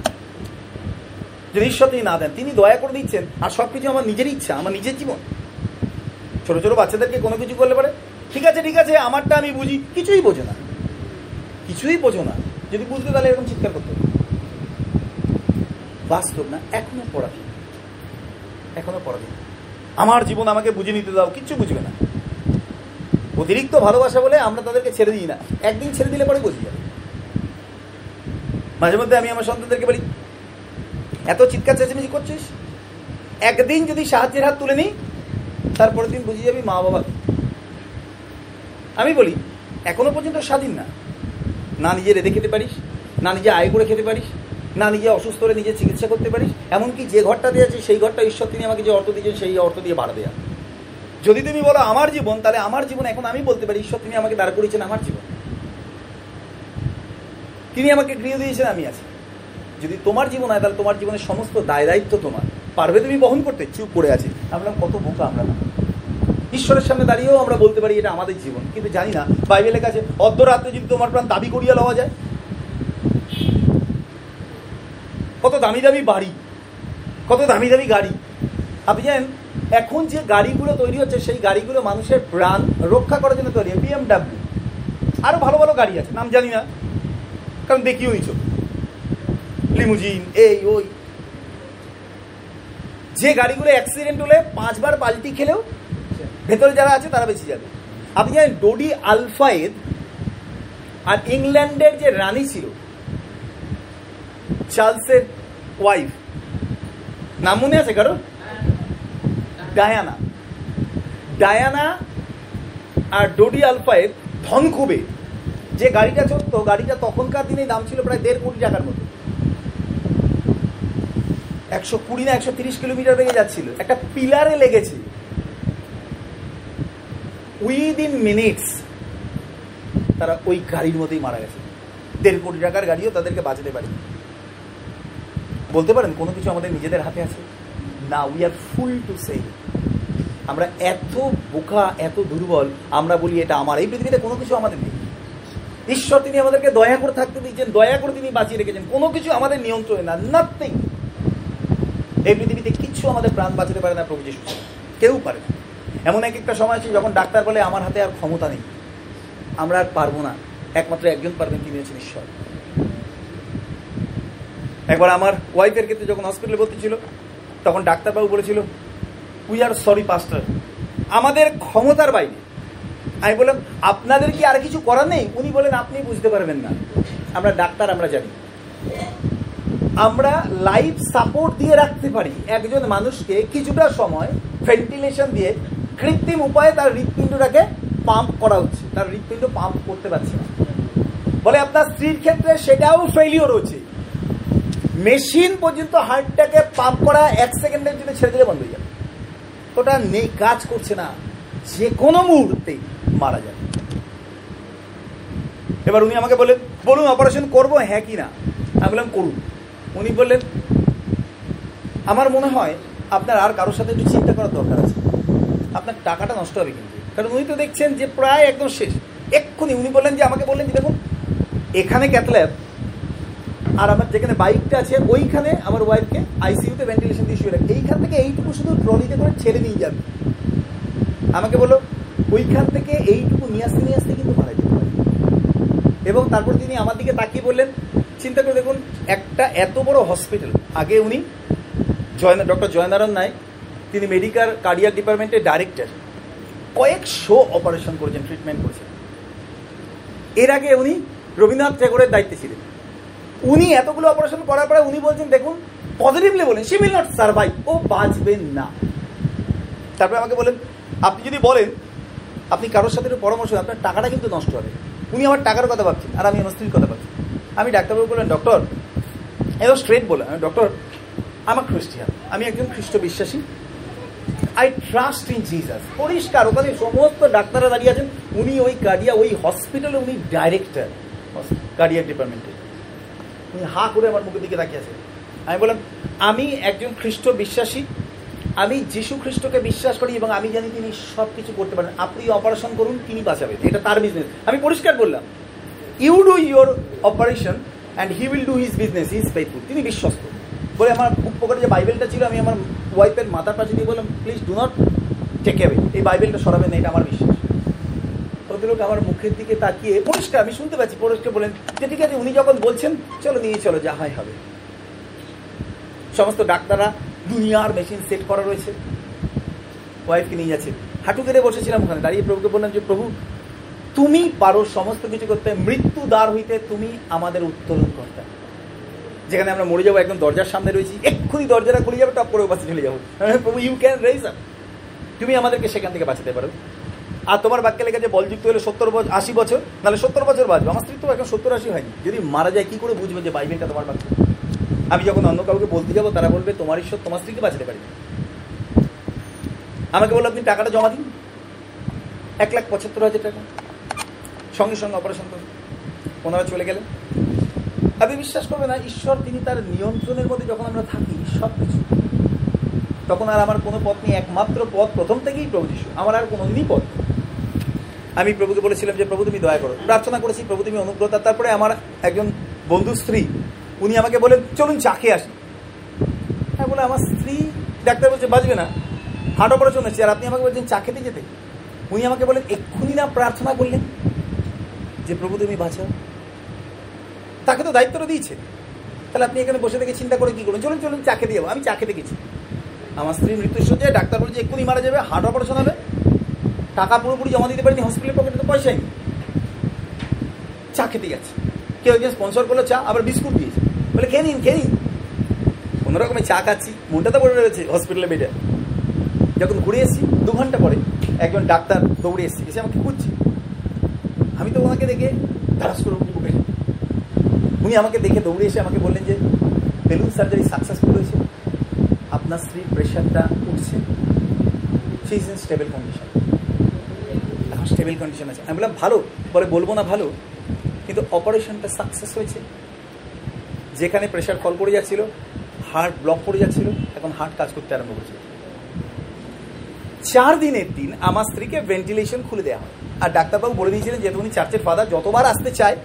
যদি ঈশ্বর তিনি না দেন, তিনি দয়া করে দিচ্ছেন, আর সব কিছু আমার নিজের ইচ্ছা, আমার নিজের জীবন। ছোট ছোট বাচ্চাদেরকে কোনো কিছু করলে পারে, ঠিক আছে ঠিক আছে, আমারটা আমি বুঝি। কিছুই বোঝো না। কিছুই বোঝো না। যদি বুঝতে তাহলে এরকম চিৎকার করতে। বাস্তব না, এখনও পড়াশোনা। এখনও পড়াশোনা আমার জীবন আমাকে বুঝে নিতে দাও, কিচ্ছু বুঝবে না। অতিরিক্ত ভালোবাসা বলে আমরা তাদেরকে ছেড়ে দিই না। একদিন ছেড়ে দিলে পরে বুঝে যাবে। মাঝে মধ্যে আমি আমার সন্তানদেরকে বলি, এত চিৎকার চেঁচামেচি করছিস? একদিন যদি সাহায্যের হাত তুলে নিই তারপরের দিন বুঝে যাবি মা বাবা আমি বলি, এখনও পর্যন্ত স্বাধীন না। না নিজে রেঁধে খেতে পারিস, না নিজে আয় করে খেতে পারিস না, নিজে অসুস্থ হলে নিজে চিকিৎসা করতে পারিস। এমনকি যে ঘরটা দিয়ে আছে সেই ঘরটা ঈশ্বর তিনি আমাকে যে অর্থ দিয়েছেন, সেই অর্থ দিয়ে ভাড়া দেয়া যদি তুমি বলো আমার জীবন, তাহলে আমার জীবন এখন আমি বলতে পারি, ঈশ্বর তিনি আমাকে দাঁড় করিয়েছেন আমার জীবন। তিনি আমাকে গৃহ দিয়েছেন, আমি আছি। যদি তোমার জীবন হয়, তাহলে তোমার জীবনের সমস্ত দায় দায়িত্ব তোমার। পারবে তুমি বহন করতে? চুপ করে আছি। আমরা কত বোকা আমরা না? ঈশ্বরের সামনে দাঁড়িয়েও আমরা বলতে পারি, এটা আমাদের জীবন। কিন্তু জানি না, বাইবেলের কাছে অর্ধরাত্রে যদি তোমার প্রাণ দাবি করিয়া লওয়া যায়। কত দামি দামি বাড়ি, কত দামি দামি গাড়ি। আপনি জানেন, এখন যে গাড়িগুলো তৈরি হচ্ছে, সেই গাড়িগুলো মানুষের প্রাণ রক্ষা করার জন্য তৈরি বিএমডাব্লিউ আরও ভালো ভালো গাড়ি আছে, নাম জানি না, কারণ দেখি ওই চোখ। লিমুজিন, এই, ওই। যে গাড়িগুলো অ্যাক্সিডেন্ট হলে পাঁচবার পাল্টি খেলেও ভেতরে যারা আছে, তারা বেঁচে যাবে। আপনি জানেন ডোডি আলফায়েদ আর ইংল্যান্ডের যে রানী ছিল চার্লসের ওয়াইফ নাম মনে আছে কারও ডায়ানা ডায়ানা আর ডোডি আলফায়ের ধনকুবে যে গাড়িটা চড়তো, গাড়িটা তখনকার দিনে দাম ছিল প্রায় দেড় কোটি টাকার মতো। একশো কুড়ি না একশো তিরিশ কিলোমিটার বেগে যাচ্ছিল। একটা পিলারে লেগেছে। উইদিন মিনিটস তারা ওই গাড়ির মধ্যেই মারা গেছে। দেড় কোটি টাকার গাড়িও তাদেরকে বাঁচাতে পারে বলতে পারেন, কোনো কিছু আমাদের নিজেদের হাতে আছে? না we are full to say আমরা এত বোকা, এত দুর্বল, আমরা বলি এটা আমার। এই পৃথিবীতে কোনো কিছু আমাদের নেই। ঈশ্বর তিনি আমাদেরকে দয়া করে থাকতে দিয়েছেন, দয়া করে তিনি বাঁচিয়ে রেখেছেন। কোনো কিছু আমাদের নিয়ন্ত্রণে না নাথিং এই পৃথিবীতে কিচ্ছু আমাদের প্রাণ বাঁচাতে পারে না প্রভু যিশু। কেউ পারে না। এমন এক একটা সময় আছে যখন ডাক্তার বলে, আমার হাতে আর ক্ষমতা নেই। আমরা আর পারব না। একমাত্র একজন পারবেন তিনি হচ্ছেন ঈশ্বর। একবার আমার ওয়াইফের ক্ষেত্রে যখন হসপিটালে ভর্তি ছিল, তখন ডাক্তারবাবু বলেছিল উই আর সরি পাস্টার আমাদের ক্ষমতার বাইরে। আমি বললাম, আপনাদের কি আর কিছু করার নেই? উনি বলেন আপনি বুঝতে পারবেন না। আমরা ডাক্তার, আমরা জানি। আমরা লাইফ সাপোর্ট দিয়ে রাখতে পারি। একজন মানুষকে কিছুটা সময় ভেন্টিলেশন দিয়ে কৃত্রিম উপায়ে তার হৃৎপিণ্ডটাকে পাম্প করা হচ্ছে। তার হৃৎপিণ্ড পাম্প করতে পারছে না। বলে আপনার স্ত্রীর ক্ষেত্রে সেটাও ফেলিওর হচ্ছে। মেশিন পর্যন্ত হার্টটাকে পাম্প করা এক সেকেন্ডের জন্য ছেড়ে দিলে বন্ধ হয়ে যাবে। ওটা নেই, কাজ করছে না। যে কোনো মুহূর্তে মারা যাবে। এবার উনি আমাকে বললেন, বলুন অপারেশন করব? হ্যাঁ কি না? আমি বললাম, করুন। উনি বললেন, আমার মনে হয় আপনার আর কারোর সাথে একটু চিন্তা করার দরকার আছে। আপনার টাকাটা নষ্ট হবে কিন্তু। কারণ উনি তো দেখছেন যে প্রায় একদম শেষ। এক্ষুনি উনি বললেন যে, আমাকে বললেন যে, দেখুন, এখানে ক্যাথল্যাব আর আমার যেখানে বাইকটা আছে, ওইখানে আমার ওয়াইফকে আইসিইউতে ভেন্টিলেশন দিয়ে শুয়ে রাখে। এইখান থেকে এইটুকু শুধু ট্রলিতে করে ছেড়ে নিয়ে যাবে। আমাকে বলল, ওইখান থেকে এইটুকু নিয়ে আসতে নিয়ে আসতে কিন্তু মারা যেতে এবং তারপর তিনি আমার দিকে তাকিয়ে বললেন, চিন্তা করে দেখুন, একটা এত বড় হসপিটাল আগে উনি জয় ডক্টর জয়নারায়ণ নায়ক, তিনি মেডিকেল কার্ডিয়াক ডিপার্টমেন্টের ডাইরেক্টর কয়েকশো অপারেশন করেছেন ট্রিটমেন্ট করেছেন। এর আগে উনি রবীন্দ্রনাথ ঠাকুরের দায়িত্বে ছিলেন। উনি এতগুলো অপারেশন করার পরে উনি বলছেন, দেখুন পজিটিভলি বলেন সি উইল নট সার্ভাইভ ও বাঁচবেন না। তারপরে আমাকে বলেন, আপনি যদি বলেন, আপনি কারোর সাথে পরামর্শ আপনার টাকাটা কিন্তু নষ্ট হবে। উনি আমার টাকার কথা ভাবছেন, আর আমি আমার স্ত্রীর কথা ভাবছি। আমি ডাক্তারবাবু বললেন ডক্টর এও স্ট্রেট বললেন ডক্টর, আমার খ্রিস্টিয়ান আমি একজন খ্রিস্ট বিশ্বাসী। আই ট্রাস্ট ইন জিজাস পরিষ্কার, ওখানে সমস্ত ডাক্তাররা দাঁড়িয়ে আছেন। উনি ওই কার্ডিয়া ওই হসপিটালে উনি ডাইরেক্টর কার্ডিয়াক ডিপার্টমেন্টের হা করে আমার মুখের দিকে তাকিয়ে আছেন। আমি বললাম, আমি একজন খ্রিস্ট বিশ্বাসী। আমি যিশু খ্রিস্টকে বিশ্বাস করি এবং আমি জানি তিনি সব কিছু করতে পারেন। আপনি অপারেশন করুন, তিনি বাঁচাবেন। এটা তার বিজনেস আমি পরিষ্কার বললাম you do your operation and he will do his business is faithful তিনি বিশ্বস্ত। বলে আমার বুক পকেটে যে বাইবেলটা ছিল, আমি আমার ওয়াইফের মাথার পাশে দিয়ে বললাম please do not take away এই বাইবেলটা সরাবেন না, এটা আমার বিশ্বাস। ভদ্রলোক আমার মুখের দিকে তাকিয়ে, পরিষ্কার, আমি শুনতে পাচ্ছি, পরিষ্কার বলেন যে ঠিক আছে, উনি যখন বলছেন, চলো নিয়ে চলো, যা হয় হবে। সমস্ত ডাক্তাররা দুনিয়ার মেশিন সেট করা রয়েছে। ওয়াইফকে নিয়ে যাচ্ছে। হাঁটু কেটে বসেছিলাম ওখানে, দাঁড়িয়ে প্রভুকে বললাম যে, প্রভু, তুমি পারো সমস্ত কিছু করতে মৃত্যু দ্বার হইতে তুমি আমাদের উত্তোলন করতে। যেখানে আমরা মরে যাব, একদম দরজার সামনে রয়েছি। এক্ষুনি দরজাটা খুলে যাবে টপ করে বাসে চলে যাব। প্রভু ইউ ক্যান রেজ আপ তুমি আমাদেরকে সেখান থেকে বাঁচাতে পারো। আর তোমার বাক্যে লেগেছে বলযুক্ত হলে সত্তর বছর আশি বছর। নাহলে সত্তর বছর বাঁচবে। আমার স্ত্রী তো এখন সত্তর আশি হয়নি। যদি মারা যায়, কি করে বুঝবে যে বাইবেলটা তোমার বাক্য? আমি যখন অন্য কাউকে বলতে যাব, তারা বলবে, তোমার ঈশ্বর তোমার স্ত্রীকে বাঁচাতে পারবে আমাকে বলল, আপনি টাকাটা জমা দিন। এক লাখ পঁচাত্তর হাজার টাকা। সঙ্গে সঙ্গে অপারেশন করুন। ওনারা চলে গেলেন। আপনি বিশ্বাস করবে না, ঈশ্বর তিনি তার নিয়ন্ত্রণের মধ্যে যখন আমরা থাকি সব কিছু তখন আর আমার কোনো পথ নেই। একমাত্র পথ প্রথম থেকেই প্রভু যিশু। আমার আর কোনোদিনই পথ। নেই। আমি প্রভুকে বলেছিলাম যে, প্রভু, তুমি দয়া করো। প্রার্থনা করেছি, প্রভু, তুমি অনুগ্রহ তারপরে আমার একজন বন্ধু স্ত্রী, উনি আমাকে বলেন, চলুন চাকে আসি। হ্যাঁ বলে আমার স্ত্রী ডাক্তার বলছে বাজবে না। হার্ট অপারেশন হচ্ছে, আর আপনি আমাকে বলছেন চা খেতে যেতে। উনি আমাকে বলেন, এক্ষুনি না প্রার্থনা করলেন যে, প্রভু, তুমি বাঁচাও। তাকে তো দায়িত্বটা দিয়েছে। তাহলে আপনি এখানে বসে থেকে চিন্তা করে কি করুন? চলুন চলুন, চা খেতে যাব। আমি চা খেতে গেছি। আমার স্ত্রী মৃত্যুসজ্জায় ডাক্তার বলছে, এক্ষুনি মারা যাবে, হার্ট অপারেশন হবে। টাকা পুরোপুরি জমা দিতে পারিনি হসপিটালের পকেটে তো পয়সাই নেই। চা খেতে গেছে। কেউ একজন স্পন্সর করল চা, আবার বিস্কুট দিয়েছে। বলে, খেয়ে নিন খেয়ে নিন। কোনো রকমের চা খাচ্ছি, মনটা তো পড়ে রয়েছে হসপিটালে বেডে যখন ঘুরে এসেছি, দু ঘণ্টা পরে একজন ডাক্তার দৌড়ে এসেছে, এসে আমাকে খুঁজছে। আমি তো ওনাকে দেখে ধারাস করে উঠে উনি আমাকে দেখে দৌড়ে এসে আমাকে বললেন যে, বেলুন সার্জারি সাকসেসফুল হয়েছে। আপনার স্ত্রীর প্রেশারটা উঠছে। সেই স্টেবল কন্ডিশন স্টেবল কন্ডিশন আছে। আমি বললাম, ভালো বলে বলব না ভালো, কিন্তু অপারেশনটা সাকসেস হয়েছে। যেখানে প্রেশার ফল করে যাচ্ছিল হার্ট ব্লক করে যাচ্ছিল, এখন হার্ট কাজ করতে আরম্ভ করেছে। চার দিনের দিন আমার স্ত্রীকে ভেন্টিলেশন খুলে দেওয়া হয়। আর ডাক্তারবাবু বলে দিয়েছিলেন, যেহেতু উনি চার্চের ফাদার যতবার আসতে চায়,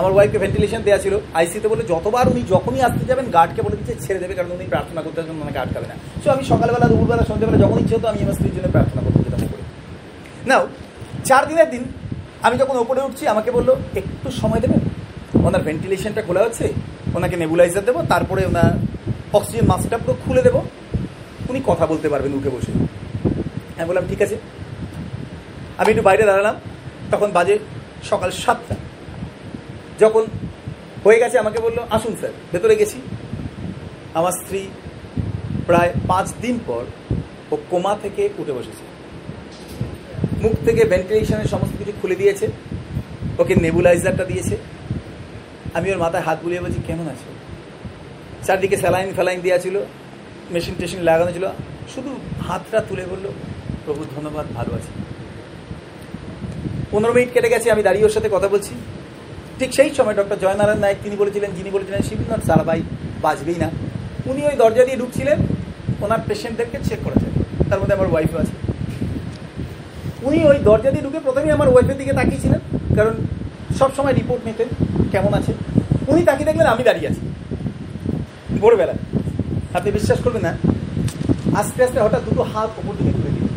আমার ওয়াইফকে ভেন্টিলেশন দেওয়া ছিল। আইসিতে বলে যতবার উনি যখনই আসতে যাবেন গার্ডকে বলে দিচ্ছে, ছেড়ে দেবে, কারণ উনি প্রার্থনা করতে জন্য ওনাকে আটকাবে না। সো আমি সকালবেলা, দুপুরবেলা, সন্ধ্যেবেলা যখন ইচ্ছে হতো, আমি আমার স্ত্রীর জন্য প্রার্থনা করতে যেতাম। উপরে নাও, চার দিনের দিন আমি যখন ওপরে উঠছি, আমাকে বলল, একটু সময় দেবেন? ওনার ভেন্টিলেশনটা খোলা হচ্ছে ওনাকে নেবুলাইজার দেবো, তারপরে ওনার অক্সিজেন মাস্কটা পুরো খুলে দেবো। উনি কথা বলতে পারবেন উঠে বসে। আমি বললাম, ঠিক আছে। আমি একটু বাইরে দাঁড়ালাম, তখন বাজে সকাল সাতটা। যখন হয়ে গেছে, আমাকে বলল, আসুন স্যার, ভেতরে গেছি। আমার স্ত্রী প্রায় পাঁচ দিন পর ও কোমা থেকে উঠে বসেছে। মুখ থেকে ভেন্টিলেশনের সমস্ত কিছু খুলে দিয়েছে। ওকে নেবুলাইজারটা দিয়েছে। আমি ওর মাথায় হাত বুলিয়ে বলছি, কেমন আছে? চারদিকে স্যালাইন ফ্যালাইন দেওয়া ছিল মেশিন টেশিন লাগানো ছিল। শুধু হাতটা তুলে বলল, প্রভু, ধন্যবাদ, ভালো আছে। পনেরো মিনিট কেটে গেছে, আমি দাঁড়িয়ে ওর সাথে কথা বলছি। ঠিক সেই সময় ডক্টর জয়নারায়ণ নায়ক, তিনি বলেছিলেন, যিনি বলেছিলেন শিবনাথ সারাবাই বাঁচবেই না। উনি ওই দরজা দিয়ে ঢুকছিলেন, ওনার পেশেন্টদেরকে চেক করেছেন তার মধ্যে আমার ওয়াইফও আছে। উনি ওই দরজা দিয়ে ঢুকে প্রথমেই আমার ওয়াইফের দিকে তাকিয়েছিলেন, কারণ সব সময় রিপোর্ট নিতেন, কেমন আছে। উনি তাকিয়ে দেখলেন আমি দাঁড়িয়ে আছি। ভোরবেলা। আপনি বিশ্বাস করবেন না, আস্তে আস্তে হঠাৎ দুটো হাত ওপর দিকে তুলে দিয়ে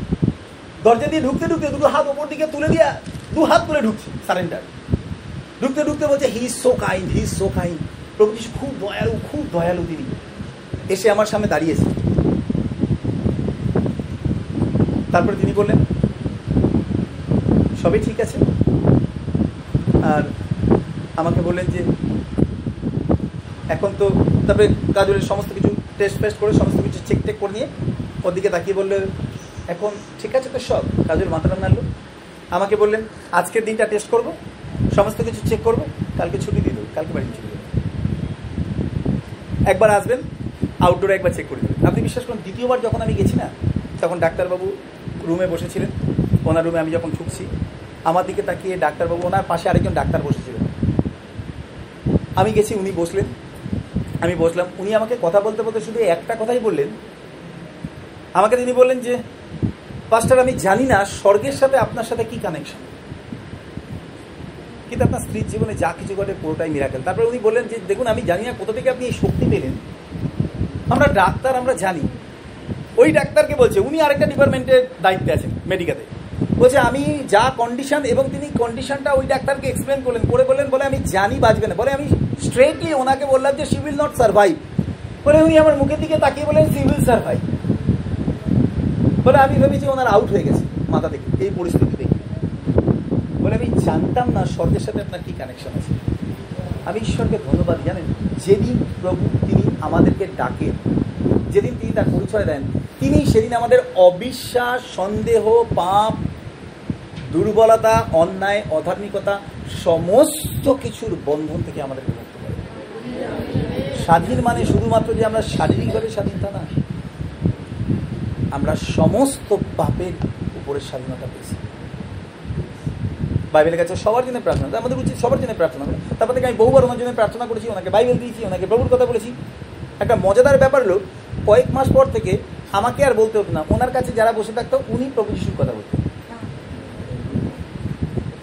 দরজা দিয়ে ঢুকতে ঢুকতে দুটো হাত ওপর দিকে তুলে দিয়া দু হাত তুলে ঢুকছে সারেন্ডার ঢুকতে ঢুকতে বলছে he so kind he so kind প্রভু যিশু খুব দয়ালু খুব দয়ালু তিনি। এসে আমার সামনে দাঁড়িয়েছে তারপরে তিনি বললেন সবই ঠিক আছে। আর আমাকে বললেন যে, এখন তো তারপরে কাজলের সমস্ত কিছু টেস্ট ফেস্ট করে, সমস্ত কিছু চেক টেক করে নিয়ে ওদিকে তাকিয়ে বললে, এখন ঠিক আছে তো সব? কাজল মাথাটা নাড়লো। আমাকে বললেন, আজকের দিনটা টেস্ট করব, সমস্ত কিছু চেক করব, কালকে ছুটি দিয়ে দেবো, কালকে বাড়ি ছুটি দেবো একবার আসবেন আউটডোরে একবার চেক করে দেবেন আপনি বিশ্বাস করুন, দ্বিতীয়বার যখন আমি গেছি না, তখন ডাক্তারবাবু রুমে বসেছিলেন। ওনার রুমে আমি যখন ঢুকছি আমার দিকে তাকিয়ে ডাক্তারবাবু, ওনার পাশে আরেকজন ডাক্তার বসেছিলেন আমি গেছি, উনি বসলেন। আমি বসলাম। উনি আমাকে কথা বলতে বলতে শুধু একটা কথাই বললেন। আমাকে তিনি বললেন যে, পাস্টার, আমি জানি না স্বর্গের সাথে আপনার সাথে কি কানেকশন কিন্তু আপনার স্ত্রীর জীবনে যা কিছু ঘটে পুরোটাই মিরাকেল তারপরে উনি বললেন যে, দেখুন, আমি জানি না কোথা থেকে আপনি এই শক্তি পেলেন। আমরা ডাক্তার, আমরা জানি। ওই ডাক্তারকে বলছে, উনি আরেকটা ডিপার্টমেন্টের দায়িত্বে আছেন মেডিকেলে বলছে আমি যা কন্ডিশন এবং তিনি কন্ডিশনটা ওই ডাক্তারকে এক্সপ্লেন করলেন, করে বললেন, বলে আমি জানি বাঁচবে না। বলে আমি স্ট্রেটলি ওনাকে বললাম যে সি উইল নট সার্ভাইভ বলে উনি আমার মুখের দিকে তাকিয়ে বলেন সি উইল সার্ভাইভ বলে আমি ভেবেছি ওনার আউট হয়ে গেছে মাথা থেকে, এই পরিস্থিতি দেখে বলে আমি জানতাম না স্বর্গের সাথে আপনার কী কানেকশন আছে। আমি ঈশ্বরকে ধন্যবাদ, জানেন, যেদিন প্রভু তিনি আমাদেরকে ডাকেন, যেদিন তিনি তার পরিচয় দেন, তিনি সেদিন আমাদের অবিশ্বাস, সন্দেহ, পাপ দুর্বলতা, অন্যায়, অধার্মিকতা, সমস্ত কিছুর বন্ধন থেকে আমাদেরকে মুক্ত করে। স্বাধীন মানে শুধুমাত্র যে আমরা শারীরিকভাবে স্বাধীন তা না, আমরা সমস্ত পাপের উপরে স্বাধীনতা পেয়েছি। বাইবেলের কাছে সবার জন্য প্রার্থনা আমাদের উচিত সবার জন্য প্রার্থনা। তারপর থেকে আমি বহুবার ওনার জন্য প্রার্থনা করেছি, ওনাকে বাইবেল দিয়েছি, ওনাকে প্রভুর কথা বলেছি। একটা মজাদার ব্যাপার হলো, কয়েক মাস পর থেকে আমাকে আর বলতে হতো না, ওনার কাছে যারা বসে থাকতো, উনি প্রভু যিশুর কথা বলতেন।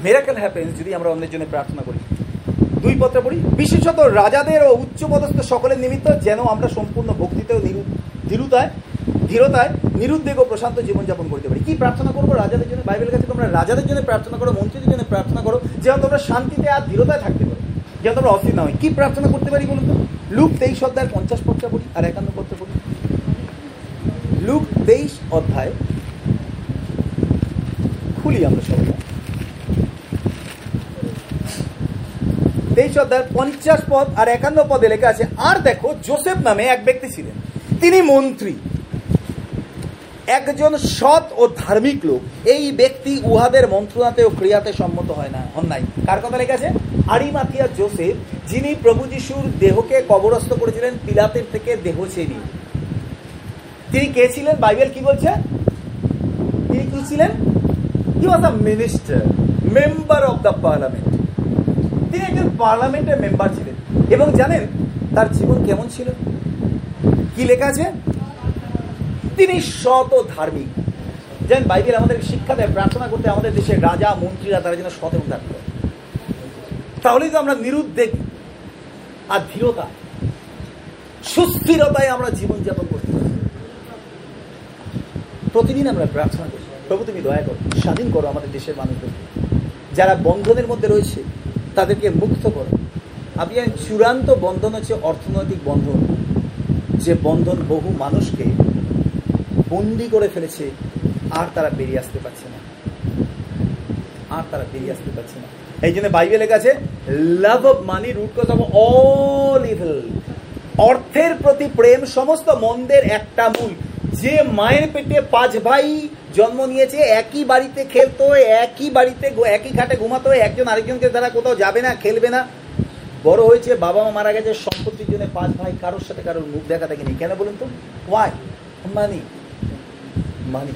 মেরাকেল হ্যাপেন্স যদি আমরা অন্যের জন্য প্রার্থনা করি। দুই পত্র পড়ি, বিশেষত রাজাদের ও উচ্চপদস্থ সকলের নিমিত্ত যেন আমরা সম্পূর্ণ ভক্তিতে ও ধীরতায় ধীরতায়, নিরুদ্বেগ ও প্রশান্ত জীবনযাপন করতে পারি। কি প্রার্থনা করব রাজাদের জন্য? বাইবেলের কাছে তোমরা রাজাদের জন্য প্রার্থনা করো, মন্ত্রীদের জন্য প্রার্থনা করো, যেন তোমরা শান্তিতে আর ধীরতায় থাকতে পারো। যেন তোমরা অস্থির না হয় কি প্রার্থনা করতে পারি বলুন তো? লুক তেইশ অধ্যায় পঞ্চাশ পত্র পড়ি আর একান্ন পত্র পড়ি। লুক তেইশ অধ্যায়। খুলি আমরা সবাই। তেইশ অধ্যায় পঞ্চাশ পদ আর একান্ন পদে লেখা আছে, আর দেখো, জোসেফ নামে এক ব্যক্তি ছিলেন। তিনি মন্ত্রী। একজন সৎ ও ধার্মিক লোক। এই ব্যক্তি উহাদের মন্ত্রণাতে ও ক্রিয়াতে সম্মত হয় না অন্যায় কার কথা লেখা আছে? আরিমাথিয়া জোসেফ, যিনি প্রভু যিশুর দেহকে কবরস্থ করেছিলেন, পিলাতের থেকে দেহ চেয়ে তিনি কে ছিলেন? বাইবেল কি বলছে? তিনি কি ছিলেন? He was a minister member of the parliament তিনি একজন পার্লামেন্টের মেম্বার ছিলেন। এবং জানেন তার জীবন কেমন ছিল? কি লেখা আছে? তিনি শত ধার্মিক। যেন বাইবেল আমাদের শিক্ষা দেয়, প্রার্থনা করতে আমাদের দেশের রাজা, মন্ত্রীরা তারা যেন সত এবং ধার্মিক তাহলেই তো আমরা নিরুদ্বেগ আর ধীরতা, সুস্থিরতায় আমরা জীবনযাপন করতে পারি। প্রতিদিন আমরা প্রার্থনা করি, প্রভু তুমি দয়া করো, স্বাধীন করো আমাদের দেশের মানুষদের যারা বন্ধনের মধ্যে রয়েছে তাদেরকে মুক্ত করো। আপনি চূড়ান্ত বন্ধন হচ্ছে অর্থনৈতিক বন্ধন। যে বন্ধন বহু মানুষকে বন্দি করে ফেলেছে, আর তারা বেরিয়ে আসতে পারছে না। আর তারা বেরিয়ে আসতে পারছে না। এই জন্য বাইবেলে কাছে love of money root cause of all evil অর্থের প্রতি প্রেম সমস্ত মন্দের একটা মূল। যে মায়ের পেটে পাঁচ ভাই জন্ম নিয়েছে, একই বাড়িতে খেলতো, একই বাড়িতে একই খাটে ঘুমাতো, একজন আরেকজনকে তারা কোথাও যাবে না, খেলবে না। বড় হয়েছে, বাবা মা মারা গেছে, সম্পত্তির জন্য পাঁচ ভাই কারোর সাথে কারোর মুখ দেখা দেখেনি কেন বলুন তো? ওয়াই মানি মানি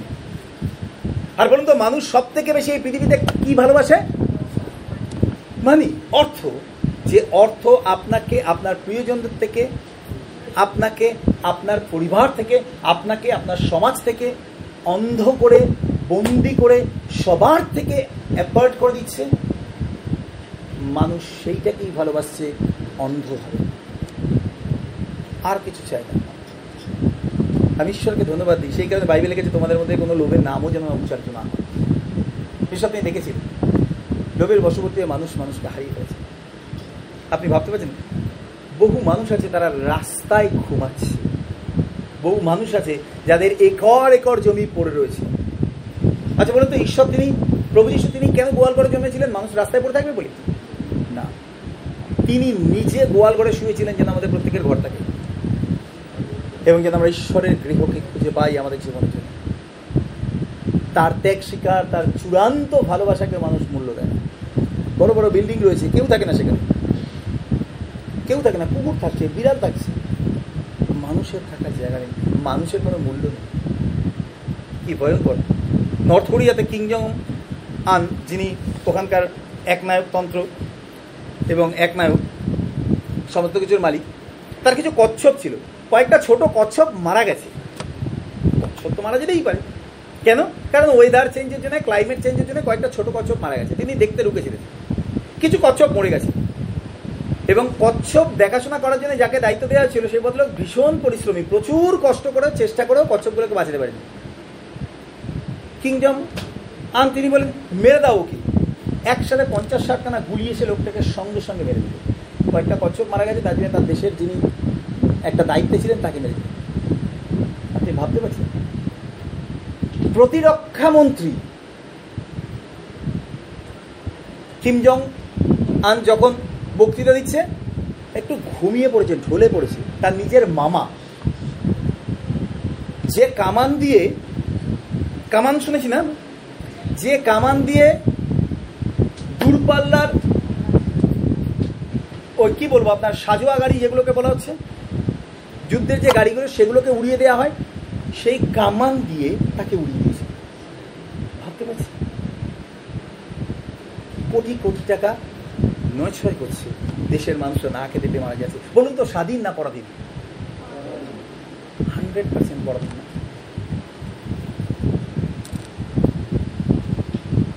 আর বলুন তো, মানুষ সব থেকে বেশি এই পৃথিবীতে কি ভালোবাসে? মানি অর্থ। যে অর্থ আপনাকে, আপনার প্রিয়জনদের থেকে, আপনাকে, আপনার পরিবার থেকে, আপনাকে, আপনার সমাজ থেকে অন্ধ করে, বন্দি করে সবার থেকে অ্যাপার্ট করে দিচ্ছে। মানুষ সেইটাকেই ভালোবাসছে অন্ধভাবে আর কিছু চাই না। আমি ঈশ্বরকে ধন্যবাদ দিই। সেই কারণে বাইবেলে গেছে তোমাদের মধ্যে কোনো লোভের নামও যেন উচ্চারিত না হয়। এসব আপনি দেখেছিলেন লোভের বশবর্তী মানুষ মানুষকে হারিয়ে ফেলেছে। আপনি ভাবতে পারছেন? বহু মানুষ আছে তারা রাস্তায় ঘুমাচ্ছে। বহু মানুষ আছে যাদের একর একর জমি পড়ে রয়েছে। আচ্ছা বলুন তো, ঈশ্বর তিনি, প্রভু যীশু তিনি কেন গোয়াল করে জন্মেছিলেন? মানুষ রাস্তায় পড়ে থাকবে বলে? না। তিনি নিজে গোয়াল করে শুয়েছিলেন যেন আমাদের প্রত্যেকের ঘর থাকে। এবং যেন আমরা ঈশ্বরের গৃহকে খুঁজে পাই আমাদের জীবনের জন্য। তার ত্যাগ শিকার তার চূড়ান্ত ভালোবাসাকে মানুষ মূল্য দেয় বড় বড় বিল্ডিং রয়েছে, কেউ থাকে না সেখানে। কেউ থাকে না কুকুর থাকছে, বিড়াল থাকছে। মানুষের থাকার জায়গা নেই। মানুষের কোনো মূল্য নেই। কি ভয়ঙ্কর। নর্থ কোরিয়াতে কিংজং আন, যিনি ওখানকার একনায়কতন্ত্র এবং একনায়ক, সমস্ত কিছুর মালিক, তার কিছু কচ্ছপ ছিল। কয়েকটা ছোট কচ্ছপ মারা গেছে। কচ্ছপ তো মারা যেতেই পারে। কেন? কারণ ওয়েদার চেঞ্জের জন্য ক্লাইমেট চেঞ্জের জন্য কয়েকটা ছোট কচ্ছপ মারা গেছে। তিনি দেখতে রুকেছিলেন কিছু কচ্ছপ মরে গেছে। এবং কচ্ছপ দেখাশোনা করার জন্য যাকে দায়িত্ব দেওয়া ছিল সে ভদ্রলোক ভীষণ পরিশ্রমী, প্রচুর কষ্ট করে চেষ্টা করেও কচ্ছপগুলোকে বাঁচাতে পারেনি। কিংডম আন তিনি বলেন, মেরে দাও কি একসাথে পঞ্চাশ ষাট খানা গুলি এসে লোকটাকে সঙ্গে সঙ্গে মেরে দিল। কয়েকটা কচ্ছপ মারা গেছে, তার জন্য তার দেশের যিনি একটা দায়িত্বে ছিলেন, তাকে মেরে দিল। আপনি ভাবতে পারছেন? প্রতিরক্ষা মন্ত্রী কিম জং আন যখন বক্তৃতা দিচ্ছে, একটু ঘুমিয়ে পড়েছে, ঢলে পড়েছে, তার নিজের মামা। যে কামান দিয়ে, কামান শুনেছি না? যে কামান দিয়ে দূরপাল্লার ওই কি বলব আপনার, সাজোয়া গাড়ি যেগুলোকে বলা হচ্ছে, যুদ্ধের যে গাড়িগুলো সেগুলোকে উড়িয়ে দেওয়া হয়, সেই কামান দিয়ে তাকে উড়িয়ে দিয়েছে। ভাবতে পারছি কোটি কোটি টাকা নয়ছয় করছে। দেশের মানুষরা না খেতে পেয়ে মারা যাচ্ছে বলুন তো, স্বাধীন না পরাধীন? হান্ড্রেড পার্সেন্ট পরাধীন না।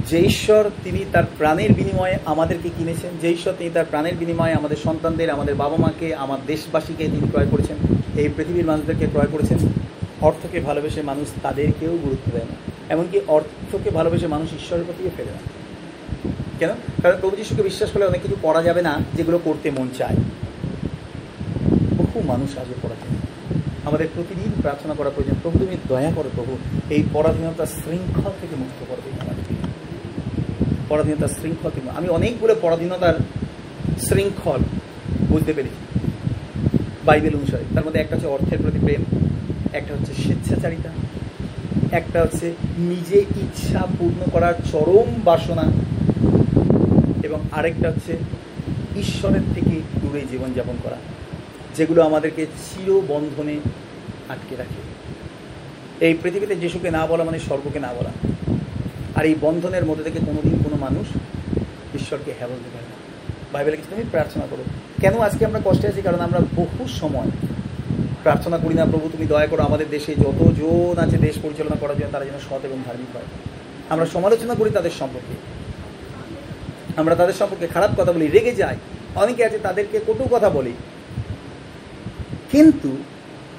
যে ঈশ্বর, তিনি তার প্রাণের বিনিময়ে আমাদেরকে কিনেছেন। যে ঈশ্বর, তিনি তার প্রাণের বিনিময়ে আমাদের সন্তানদের, আমাদের বাবা মাকে আমার দেশবাসীকে তিনি ক্রয় করেছেন। এই পৃথিবীর মানুষদেরকে ক্রয় করেছেন। অর্থকে ভালোবেসে মানুষ তাদেরকেও গুরুত্ব দেয় না। এমনকি অর্থকে ভালোবেসে মানুষ ঈশ্বরের প্রতিও ফেলে না। কেন? কারণ প্রভু যিশুকে বিশ্বাস করলে অনেক কিছু করা যাবে না যেগুলো করতে মন চায়। বহু মানুষ আজও পরাধীন আমাদের প্রতিদিন প্রার্থনা করা প্রয়োজন। প্রভু, তুমি দয়া করো প্রভু, এই পরাধীনতার শৃঙ্খল থেকে মুক্ত আমাদেরকে পরাধীনতার শৃঙ্খল থেকে আমি অনেকগুলো পরাধীনতার শৃঙ্খল বুঝতে পেরেছি। বাইবেল অনুসারে। তার মধ্যে একটা হচ্ছে অর্থের প্রতি প্রেম, একটা হচ্ছে স্বেচ্ছাচারিতা, একটা হচ্ছে নিজে ইচ্ছা পূর্ণ করার চরম বাসনা এবং আরেকটা হচ্ছে ঈশ্বরের থেকে দূরে জীবনযাপন করা, যেগুলো আমাদেরকে চিরবন্ধনে আটকে রাখে। এই পৃথিবীতে যিশুকে না বলা মানে স্বর্গকে না বলা। আর এই বন্ধনের মধ্যে থেকে কোনোদিন কোনো মানুষ ঈশ্বরকে হ্যাঁ বলতে পারে না। বাইবেলে কিছু তুমি প্রার্থনা করো। কেন আজকে আমরা কষ্টে আছি? কারণ আমরা বহু সময় প্রার্থনা করি না, প্রভু, তুমি দয়া করো, আমাদের দেশে যত যতজন আছে দেশ পরিচালনা করার জন্য তারা যেন সৎ এবং ধার্মিক হয়। আমরা সমালোচনা করি তাদের সম্পর্কে। আমরা তাদের সম্পর্কে খারাপ কথা বলি, রেগে যাই। অনেকে আছে তাদেরকে কটু কথা বলি। কিন্তু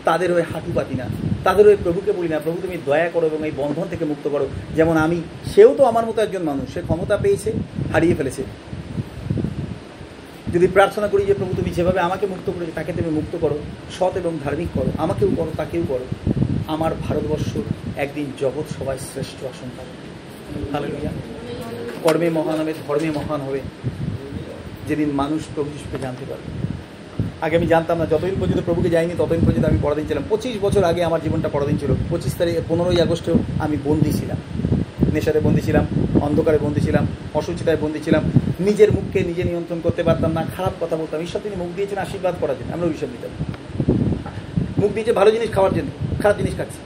তাদের হয়ে হাঁটু পাতি না। তাদের হয়ে প্রভুকে বলি না, প্রভু, তুমি দয়া করো এবং এই বন্ধন থেকে মুক্ত করো। যেমন আমি, সেও তো আমার মতো একজন মানুষ, সে ক্ষমতা পেয়েছে, হারিয়ে ফেলেছে। যদি প্রার্থনা করি যে, প্রভু, তুমি যেভাবে আমাকে মুক্ত করেছ, তাকে তুমি মুক্ত করো, সৎ এবং ধার্মিক করো, আমাকেও করো, তাকেও করো। আমার ভারতবর্ষ একদিন জগৎ সবাই শ্রেষ্ঠ আসন পাবে। কর্মে মহান হবে, ধর্মে মহান হবে। যেদিন মানুষ প্রভু যিশুকে জানতে পারবে। আগে আমি জানতাম না, যতদিন পর্যন্ত প্রভুকে যাইনি, ততদিন পর্যন্ত আমি পরাধীন ছিলাম। পঁচিশ বছর আগে আমার জীবনটা পরাধীন ছিল। পঁচিশ তারিখ, পনেরোই আগস্টেও আমি বন্দি ছিলাম। নেশাতে বন্দি ছিলাম, অন্ধকারে বন্দি ছিলাম অসুচিতায় বন্দি ছিলাম। নিজের মুখকে নিজে নিয়ন্ত্রণ করতে পারতাম না, খারাপ কথা বলতাম। ঈশ্বর তিনি মুখ দিয়েছেন, আশীর্বাদ করার জন্য। আমরা অভিশাপ দিতাম মুখ দিয়েছে ভালো জিনিস খাওয়ার জন্য, খারাপ জিনিস খাচ্ছি।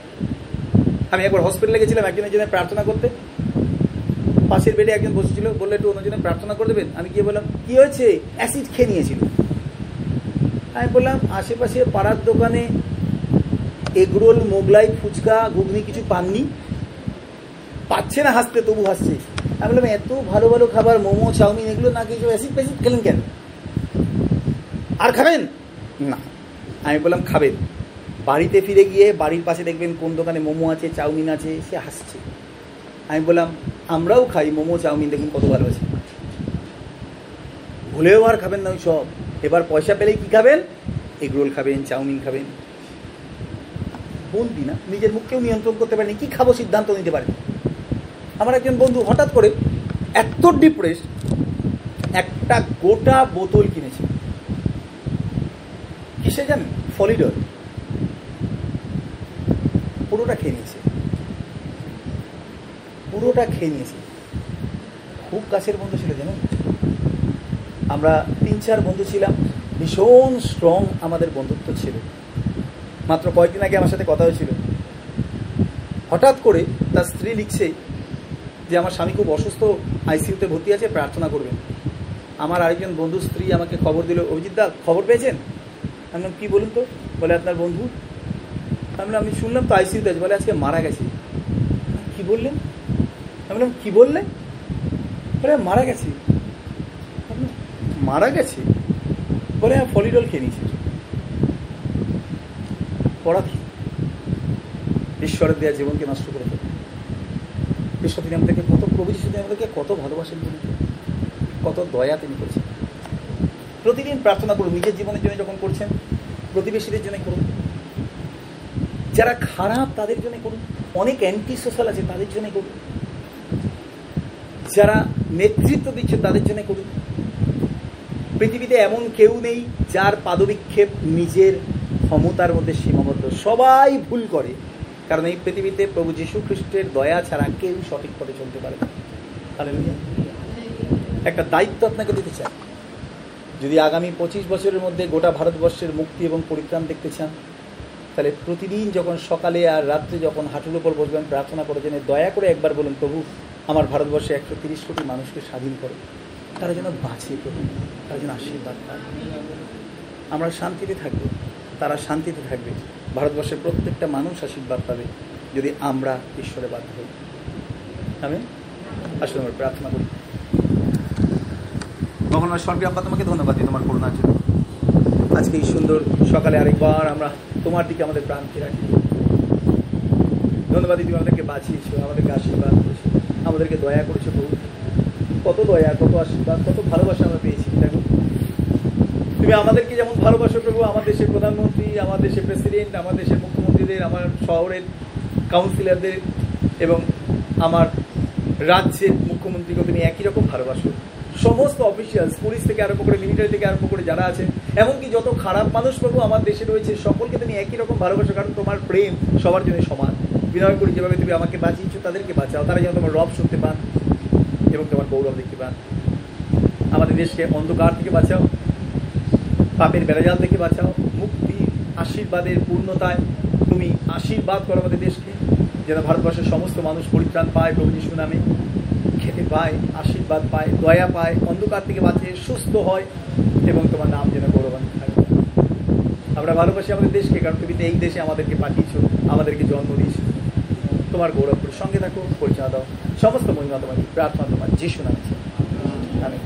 আমি একবার হসপিটালে গেছিলাম, একজনের জন্য প্রার্থনা করতে। পাশের বেডে একজন বসেছিল, বললে, একটু অন্যজনে প্রার্থনা করে দেবেন? আমি গিয়ে বললাম, কি হয়েছে? অ্যাসিড খেয়ে নিয়েছিল। আমি বললাম, আশেপাশে পাড়ার দোকানে এগরোল, মোগলাই, ফুচকা, ঘুগনি কিছু পাননি? পাচ্ছে না হাসতে, তবু হাসছে। আমি বললাম, এত ভালো ভালো খাবার, মোমো, চাউমিন, এগুলো না কিছু অ্যাসিড প্যাসিড খেলেন কেন? আর খাবেন? না। আমি বললাম, খাবেন। বাড়িতে ফিরে গিয়ে বাড়ির পাশে দেখবেন কোন দোকানে মোমো আছে, চাউমিন আছে, সে হাসছে। আমি বললাম আমরাও খাই, মোমো, চাউমিন, দেখুন কত ভালো আছে ভুলেও আর খাবেন না ওই সব। এবার পয়সা পেলেই কি খাবেন? এগ রোল খাবেন, চাউমিন খাবেন। বলবি না? নিজের মুখকেও নিয়ন্ত্রণ করতে পারেনি। কি খাব সিদ্ধান্ত নিতে পারেন? আমার একজন বন্ধু হঠাৎ করে এত ডিপ্রেস একটা গোটা বোতল কিনেছে। কিসে জানেন? ফলিডল পুরোটা খেয়ে নিয়েছে। পুরোটা খেয়ে নিয়েছে। খুব কাছের বন্ধু ছিল জানেন আমরা তিন চার বন্ধু ছিলাম, ভীষণ স্ট্রং আমাদের বন্ধুত্ব ছিল। মাত্র কয়েকদিন আগে আমার সাথে কথা হয়েছিল। হঠাৎ করে তার স্ত্রী লিখছে যে, আমার স্বামী খুব অসুস্থ আইসিইউতে ভর্তি আছে, প্রার্থনা করবেন। আমার আরেকজন বন্ধু স্ত্রী আমাকে খবর দিল, অভিজিৎ দা, খবর পেয়েছেন? আমি কী বলুন তো? বলে, আপনার বন্ধু। আমি আমি শুনলাম তো আইসিইউতে আছে। বলে, আজকে মারা গেছে। কি বললেন? আমি বললাম কি বললে? বলে মারা গেছে। মারা গেছে? বলে হ্যাঁ ফলিডল খেয়ে নিয়েছি। পড়া কি? ঈশ্বরের দেওয়া জীবনকে নষ্ট করে দেবে ঈশ্বর তিনি আমাদেরকে কত প্রভু যিশু তিনি আমাদেরকে কত ভালোবাসেন তিনি। কত দয়া তিনি করছেন। প্রতিদিন প্রার্থনা করুন নিজের জীবনের জন্য যখন করছেন প্রতিবেশীদের জন্য করুন। যারা খারাপ তাদের জন্য করুন। অনেক অ্যান্টি সোশ্যাল আছে তাদের জন্য করুন। যারা নেতৃত্ব দিচ্ছে তাদের জন্য করুন। পৃথিবীতে এমন কেউ নেই যার পাদবিক্ষেপ নিজের ক্ষমতার মধ্যে সীমাবদ্ধ। সবাই ভুল করে। কারণ এই পৃথিবীতে প্রভু যীশু খ্রিস্টের দয়া ছাড়া কেউ সঠিক পথে চলতে পারে না। একটা দায়িত্ব আপনাকে দিতে চাই। যদি আগামী পঁচিশ বছরের মধ্যে গোটা ভারতবর্ষের মুক্তি এবং পরিত্রাণ দেখতে চান, তাহলে প্রতিদিন যখন সকালে আর রাত্রে যখন হাঁটুর উপর বসবেন, প্রার্থনা করে যেন দয়া করে একবার বলুন, প্রভু আমার ভারতবর্ষে একশো তিরিশ কোটি মানুষকে স্বাধীন করো। তারা যেন বাঁচিয়ে প্রভু তারা যেন আশীর্বাদ পায়। আমরা শান্তিতে থাকব, তারা শান্তিতে থাকবে। ভারতবর্ষের প্রত্যেকটা মানুষ আশীর্বাদ পাবে যদি আমরা ঈশ্বরে বাধ্য হই। আমি আসলে আমরা প্রার্থনা করি। ভগবান স্বর্গে আব্বা, তোমাকে ধন্যবাদ দিই তোমার করুণার জন্য। আজকে এই সুন্দর সকালে আরেকবার আমরা তোমার দিকে আমাদের প্রাণকে রাখি ধন্যবাদ দিদি আমাদেরকে বাঁচিয়েছো, আমাদেরকে আশীর্বাদ করেছ আমাদেরকে দয়া করেছ প্রভু। কত দয়া, কত আশীর্বাদ, কত ভালোবাসা আমরা পেয়েছি, দেখো। তুমি আমাদেরকে যেমন ভালোবাসো প্রভু, আমার দেশের প্রধানমন্ত্রী, আমার দেশের প্রেসিডেন্ট আমার দেশের মুখ্যমন্ত্রীদের, আমার শহরের কাউন্সিলরদের এবং আমার রাজ্যের মুখ্যমন্ত্রীকে তুমি একই রকম ভালোবাসো। সমস্ত অফিসিয়ালস পুলিশ থেকে আরম্ভ করে মিলিটারি থেকে আরম্ভ করে যারা আছে এমনকি যত খারাপ মানুষ প্রভু আমার দেশে রয়েছে, সকলকে তুমি একই রকম ভালোবাসো, কারণ তোমার প্রেম সবার জন্য সমান। বিনয় করি যেভাবে তুমি আমাকে বাঁচিয়েছো, তাদেরকে বাঁচাও। তারা যেন তোমার রব শুনতে পান এবং তোমার গৌরব দেখতে পান আমাদের দেশকে অন্ধকার থেকে বাঁচাও, পাপের বেড়াজাল থেকে বাঁচাও, মুক্তি, আশীর্বাদের পূর্ণতায় তুমি আশীর্বাদ করো আমাদের দেশকে, যেন ভারতবর্ষের সমস্ত মানুষ পরিত্রাণ পায় প্রভু যিশু নামে, খেতে পায়, আশীর্বাদ পায়, দয়া পায়, অন্ধকার থেকে বাঁচে, সুস্থ হয় এবং তোমার নাম যেন গৌরবান থাকে আমরা ভালোবাসি আমাদের দেশকে, কারণ তুমি এই দেশে আমাদেরকে পাঠিয়েছো, আমাদেরকে জন্ম দিয়েছ। তোমার গৌরবপুর সঙ্গে থাকো পরিচয় দাও সমস্ত মহিমা তোমাকে প্রার্থনা তোমার যিশু আছে আমি